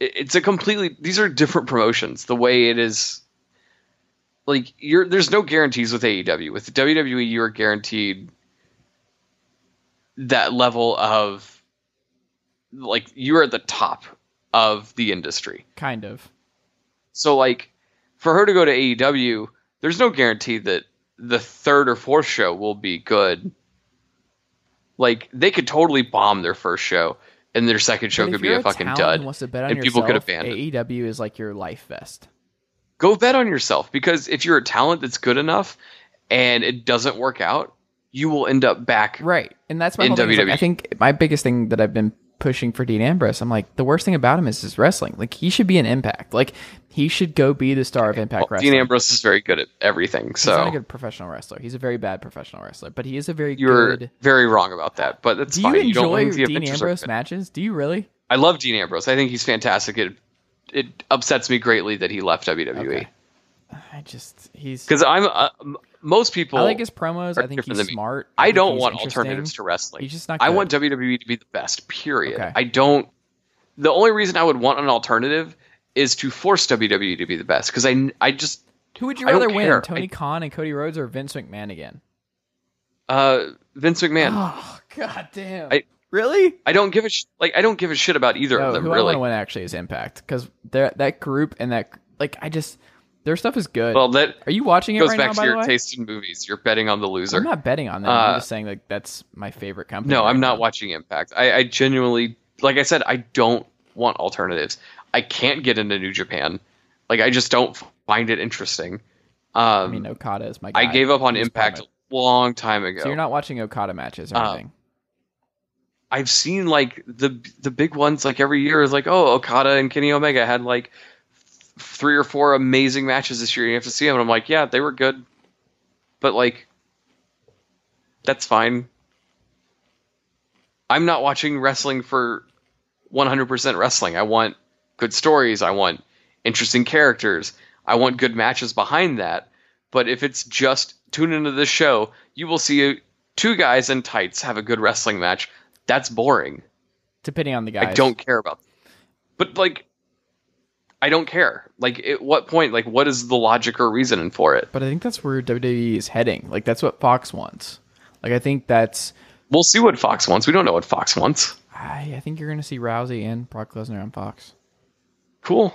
it's a completely these are different promotions. The way it is like you're there's no guarantees with AEW. With WWE you are guaranteed that level of like you're at the top of the industry. kind of. So like for her to go to AEW, there's no guarantee that the third or fourth show will be good. Like they could totally bomb their first show and their second show could be you're a fucking dud. Wants to bet on and people could abandon. AEW is like your life vest. Go bet on yourself because if you're a talent that's good enough and it doesn't work out, you will end up back Right. And that's my In thing. like, I think my biggest thing that I've been pushing for Dean Ambrose, I'm like, the worst thing about him is his wrestling. Like, he should be an impact. Like, he should go be the star of Impact Well, Wrestling. Dean Ambrose is very good at everything. So He's not a good professional wrestler. He's a very bad professional wrestler, but he is a very you're good. very wrong about that. But that's Do fine. you don't enjoy want Dean Ambrose matches? Do you really? I love Dean Ambrose. I think he's fantastic. It it upsets me greatly that he left WWE Okay. I just he's. because I'm uh, most people. I like his promos. I think he's smart. I think don't want alternatives to wrestling. He's just not. I want WWE to be the best. Period. Okay. I don't. The only reason I would want an alternative is to force WWE to be the best because I I just Who would you I rather win, care. Tony I- Khan and Cody Rhodes, or Vince McMahon again? uh Vince McMahon. Oh god damn! I- really? I don't give a sh- like I don't give a shit about either No, of them who I really. want to win actually is Impact because that group and that like I just their stuff is good. Well, that Are you watching it goes right back now? to your taste in movies. You're betting on the loser. I'm not betting on them. I'm Uh, just saying like that's my favorite company. No, right I'm not now. watching Impact. I, I genuinely, like I said, I don't want alternatives. I can't get into New Japan. Like I just don't find it interesting. Um, I mean, Okada is my. Guy. I gave up on He's Impact a long time ago. So you're not watching Okada matches or Uh, anything. I've seen like the the big ones like every year is like oh Okada and Kenny Omega had like three or four amazing matches this year. You have to see them, and I'm like, yeah, they were good, but like that's fine. I'm not watching wrestling for 100% wrestling. I want good stories. I want interesting characters. I want good matches behind that. But if it's just tune into this show, you will see two guys in tights have a good wrestling match. That's boring. Depending on the guy, I don't care about. But like, I don't care. Like, at what point? Like, what is the logic or reasoning for it? But I think that's where WWE is heading. Like that's what Fox wants. Like I think that's. We'll see what Fox wants. We don't know what Fox wants. I, I think you're going to see Rousey and Brock Lesnar on Fox. Cool.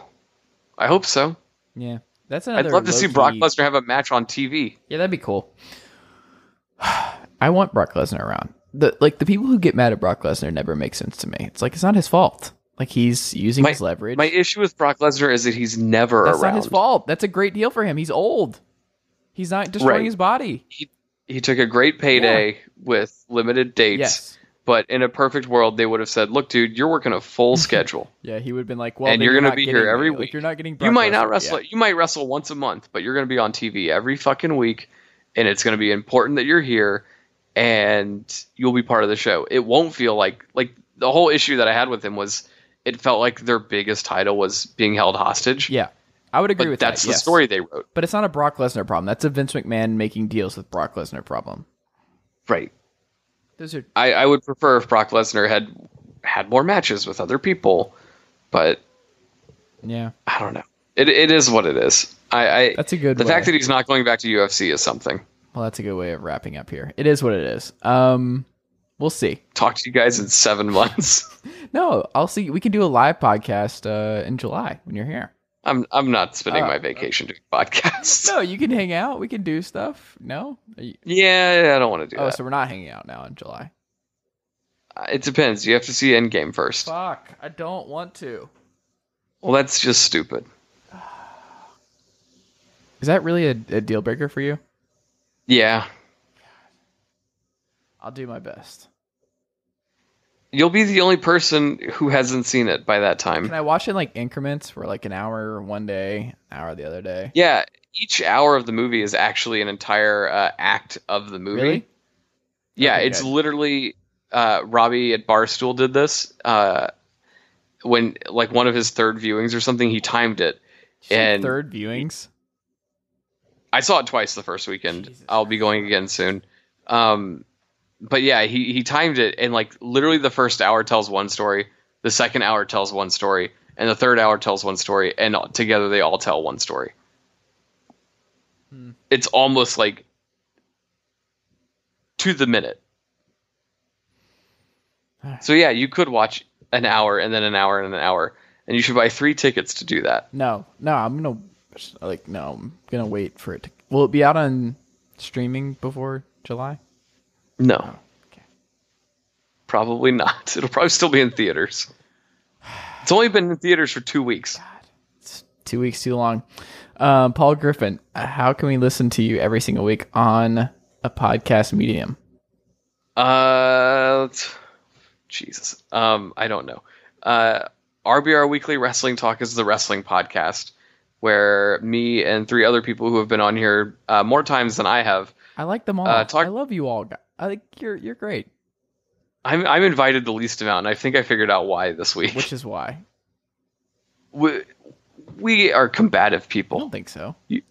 I hope so. Yeah, that's another. I'd love to see Brock Lesnar have a match on TV. Yeah, that'd be cool. [sighs] I want Brock Lesnar around. The like the people who get mad at Brock Lesnar never make sense to me. It's like it's not his fault. Like he's using My, his leverage. my issue with Brock Lesnar is that he's never That's around. not his fault. That's a great deal for him. He's old. He's not destroying Right. his body. He took a great payday with limited dates, Yes. but in a perfect world, they would have said, "Look, dude, you're working a full [laughs] schedule. Yeah, he would have been like, "Well, And you're gonna be here every me. Like, week. you're not getting. you Brock might not wrestle. Yeah. You might wrestle once a month, but you're going to be on TV every fucking week, and it's going to be important that you're here, and you'll be part of the show. It won't feel like like the whole issue that I had with him was it felt like their biggest title was being held hostage. Yeah, I would agree but with that's that. the yes. story they wrote. But it's not a Brock Lesnar problem. That's a Vince McMahon making deals with Brock Lesnar problem. Right. Those are I, I would prefer if Brock Lesnar had had more matches with other people, but yeah. I don't know. It it is what it is. I, I That's a good the way. fact that he's not going back to UFC is something. Well, that's a good way of wrapping up here. It is what it is. Um, we'll see. Talk to you guys in seven [laughs] months. No, I'll see. We can do a live podcast uh, in July when you're here. I'm I'm not spending Uh, my vacation doing podcasts. No, you can hang out. We can do stuff. No. You- Yeah, I don't want to do oh, that. so we're not hanging out now in July. Uh, It depends. You have to see Endgame first. Fuck! I don't want to. Well, that's just stupid. [sighs] Is that really a, a deal breaker for you? Yeah, I'll do my best. you'll be the only person who hasn't seen it by that time. Can I watch it in, like increments for like an hour one day, an hour the other day? Yeah, each hour of the movie is actually an entire uh, act of the movie. Really? Yeah, Okay, it's good. literally uh, Robbie at Barstool did this uh, when like one of his third viewings or something. He timed it, Shit, and third viewings. I saw it twice the first weekend. Jesus I'll be going again soon. Um, but yeah, he he timed it, and like literally the first hour tells one story, the second hour tells one story, and the third hour tells one story, and together they all tell one story. Hmm. It's almost like to the minute. [sighs] So yeah, you could watch an hour and then an hour and an hour, and you should buy three tickets to do that. No, no, I'm gonna like no, I'm gonna wait for it to. Will it be out on streaming before July? No, okay. probably not. It'll probably still be in theaters. It's only been in theaters for two weeks. It's two weeks too long. Um, Paul Griffin, uh, how can we listen to you every single week on a podcast medium? Uh, Jesus. Um, I don't know. Uh, RBR Weekly Wrestling Talk is the wrestling podcast where me and three other people who have been on here uh, more times than I have. I like them all. Uh, talk- I love you all. guy- I think you're you're great, I'm I'm invited the least amount, and I think I figured out why this week. which is why we, we are combative people. I don't think so. You,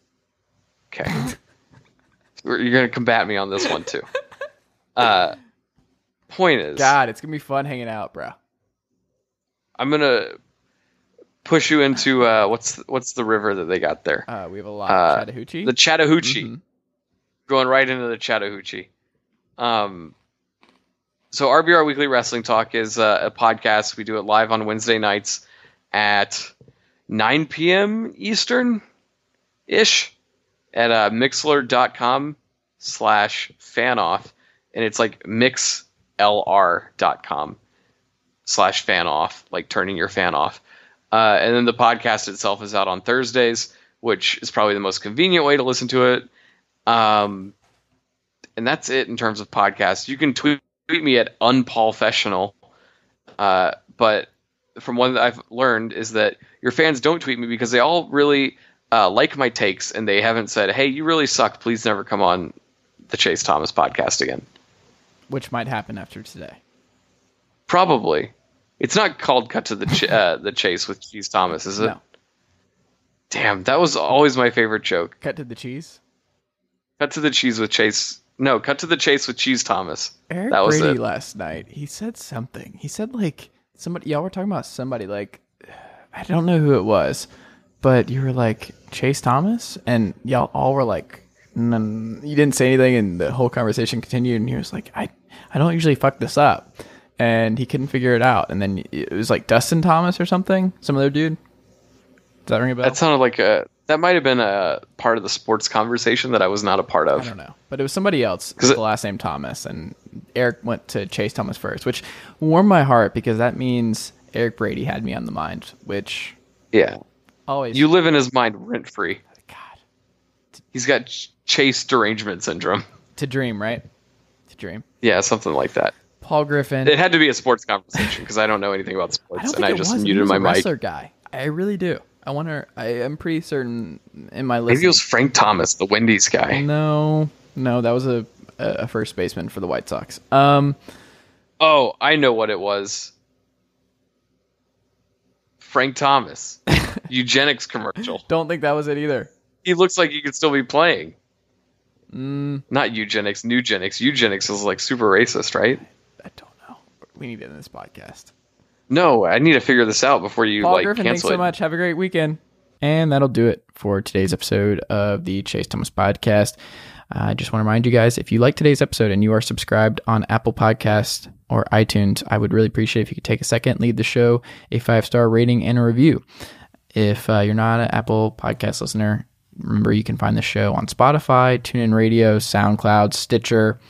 Okay. [laughs] You're gonna combat me on this one too. Uh, point is, God, it's gonna be fun hanging out, bro. I'm gonna push you into uh, what's what's the river that they got there? Uh, we have a lot Uh, of Chattahoochee. The Chattahoochee. Mhm. Going right into the Chattahoochee. Um, so RBR Weekly Wrestling Talk is uh, a podcast. We do it live on Wednesday nights at 9 p.m. Eastern ish at uh, mixlr.com slash fanoff. And it's like mixlr.com slash fan off, like turning your fan off. Uh, and then the podcast itself is out on Thursdays, which is probably the most convenient way to listen to it. Um, and that's it in terms of podcasts. You can tweet, tweet me at unpaulfessional. Uh, but from that I've learned is that your fans don't tweet me because they all really uh, like my takes and they haven't said, "Hey, you really sucked. Please never come on the Chase Thomas podcast again." which might happen after today. Probably. It's not called "Cut to the ch- [laughs] uh, the Chase" with Cheese Thomas, is it? No, Damn, that was always my favorite joke. cut to the cheese. Cut to the cheese with Chase. No, cut to the chase with Cheese Thomas. Eric That was Brady it. last night. He said something. He said like somebody. Y'all were talking about somebody like [sighs] I don't know who it was, but you were like Chase Thomas, and y'all all were like, "None." you didn't say anything, and the whole conversation continued. And he was like, I I don't usually fuck this up, and he couldn't figure it out. And then it was like Dustin Thomas or something, some other dude. Does that ring a bell? That sounded like a. That might have been a part of the sports conversation that I was not a part of. I don't know, but it was somebody else 'Cause with it- the last name Thomas, and Eric went to Chase Thomas first, which warmed my heart because that means Eric Brady had me on the mind, which Yeah, always you live in his mind rent free. Oh, God He's got chase derangement syndrome. to dream, right? To dream. Yeah, something like that. Paul Griffin. It had to be a sports conversation because I don't know anything about sports, don't and I just muted my a mic. guy. I really do. I wonder. I am pretty certain in my list. Maybe it was Frank Thomas, the Wendy's guy. no, no, that was a a first baseman for the White Sox. Um, Oh, I know what it was. Frank Thomas, [laughs] eugenics commercial. don't think that was it either. He looks like he could still be playing. Mm, Not eugenics, Nugenix. Eugenics is like super racist, right? I don't know. We need it in this podcast. No, I need to figure this out before you Paul like Griffin, thanks cancel so much. Have a great weekend. And that'll do it for today's episode of the Chase Thomas Podcast. I just want to remind you guys if you like today's episode and you are subscribed on Apple Podcast or iTunes, I would really appreciate if you could take a second, leave the show a five star rating and a review. If uh, you're not an Apple Podcast listener, remember you can find the show on Spotify, TuneIn Radio, SoundCloud, Stitcher,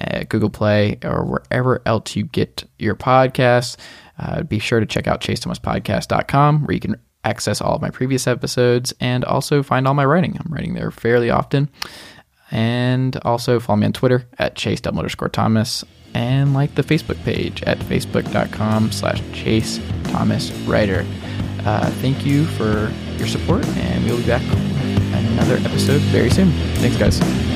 uh, Google Play, or wherever else you get your podcasts. Uh, be sure to check out chasethomaspodcast.com where you can access all of my previous episodes and also find all my writing. I'm writing there fairly often. And also follow me on Twitter at chase underscore Thomas and like the Facebook page at facebook.com slash chase Thomas writer. Uh, thank you for your support, and we'll be back with another episode very soon. Thanks, guys.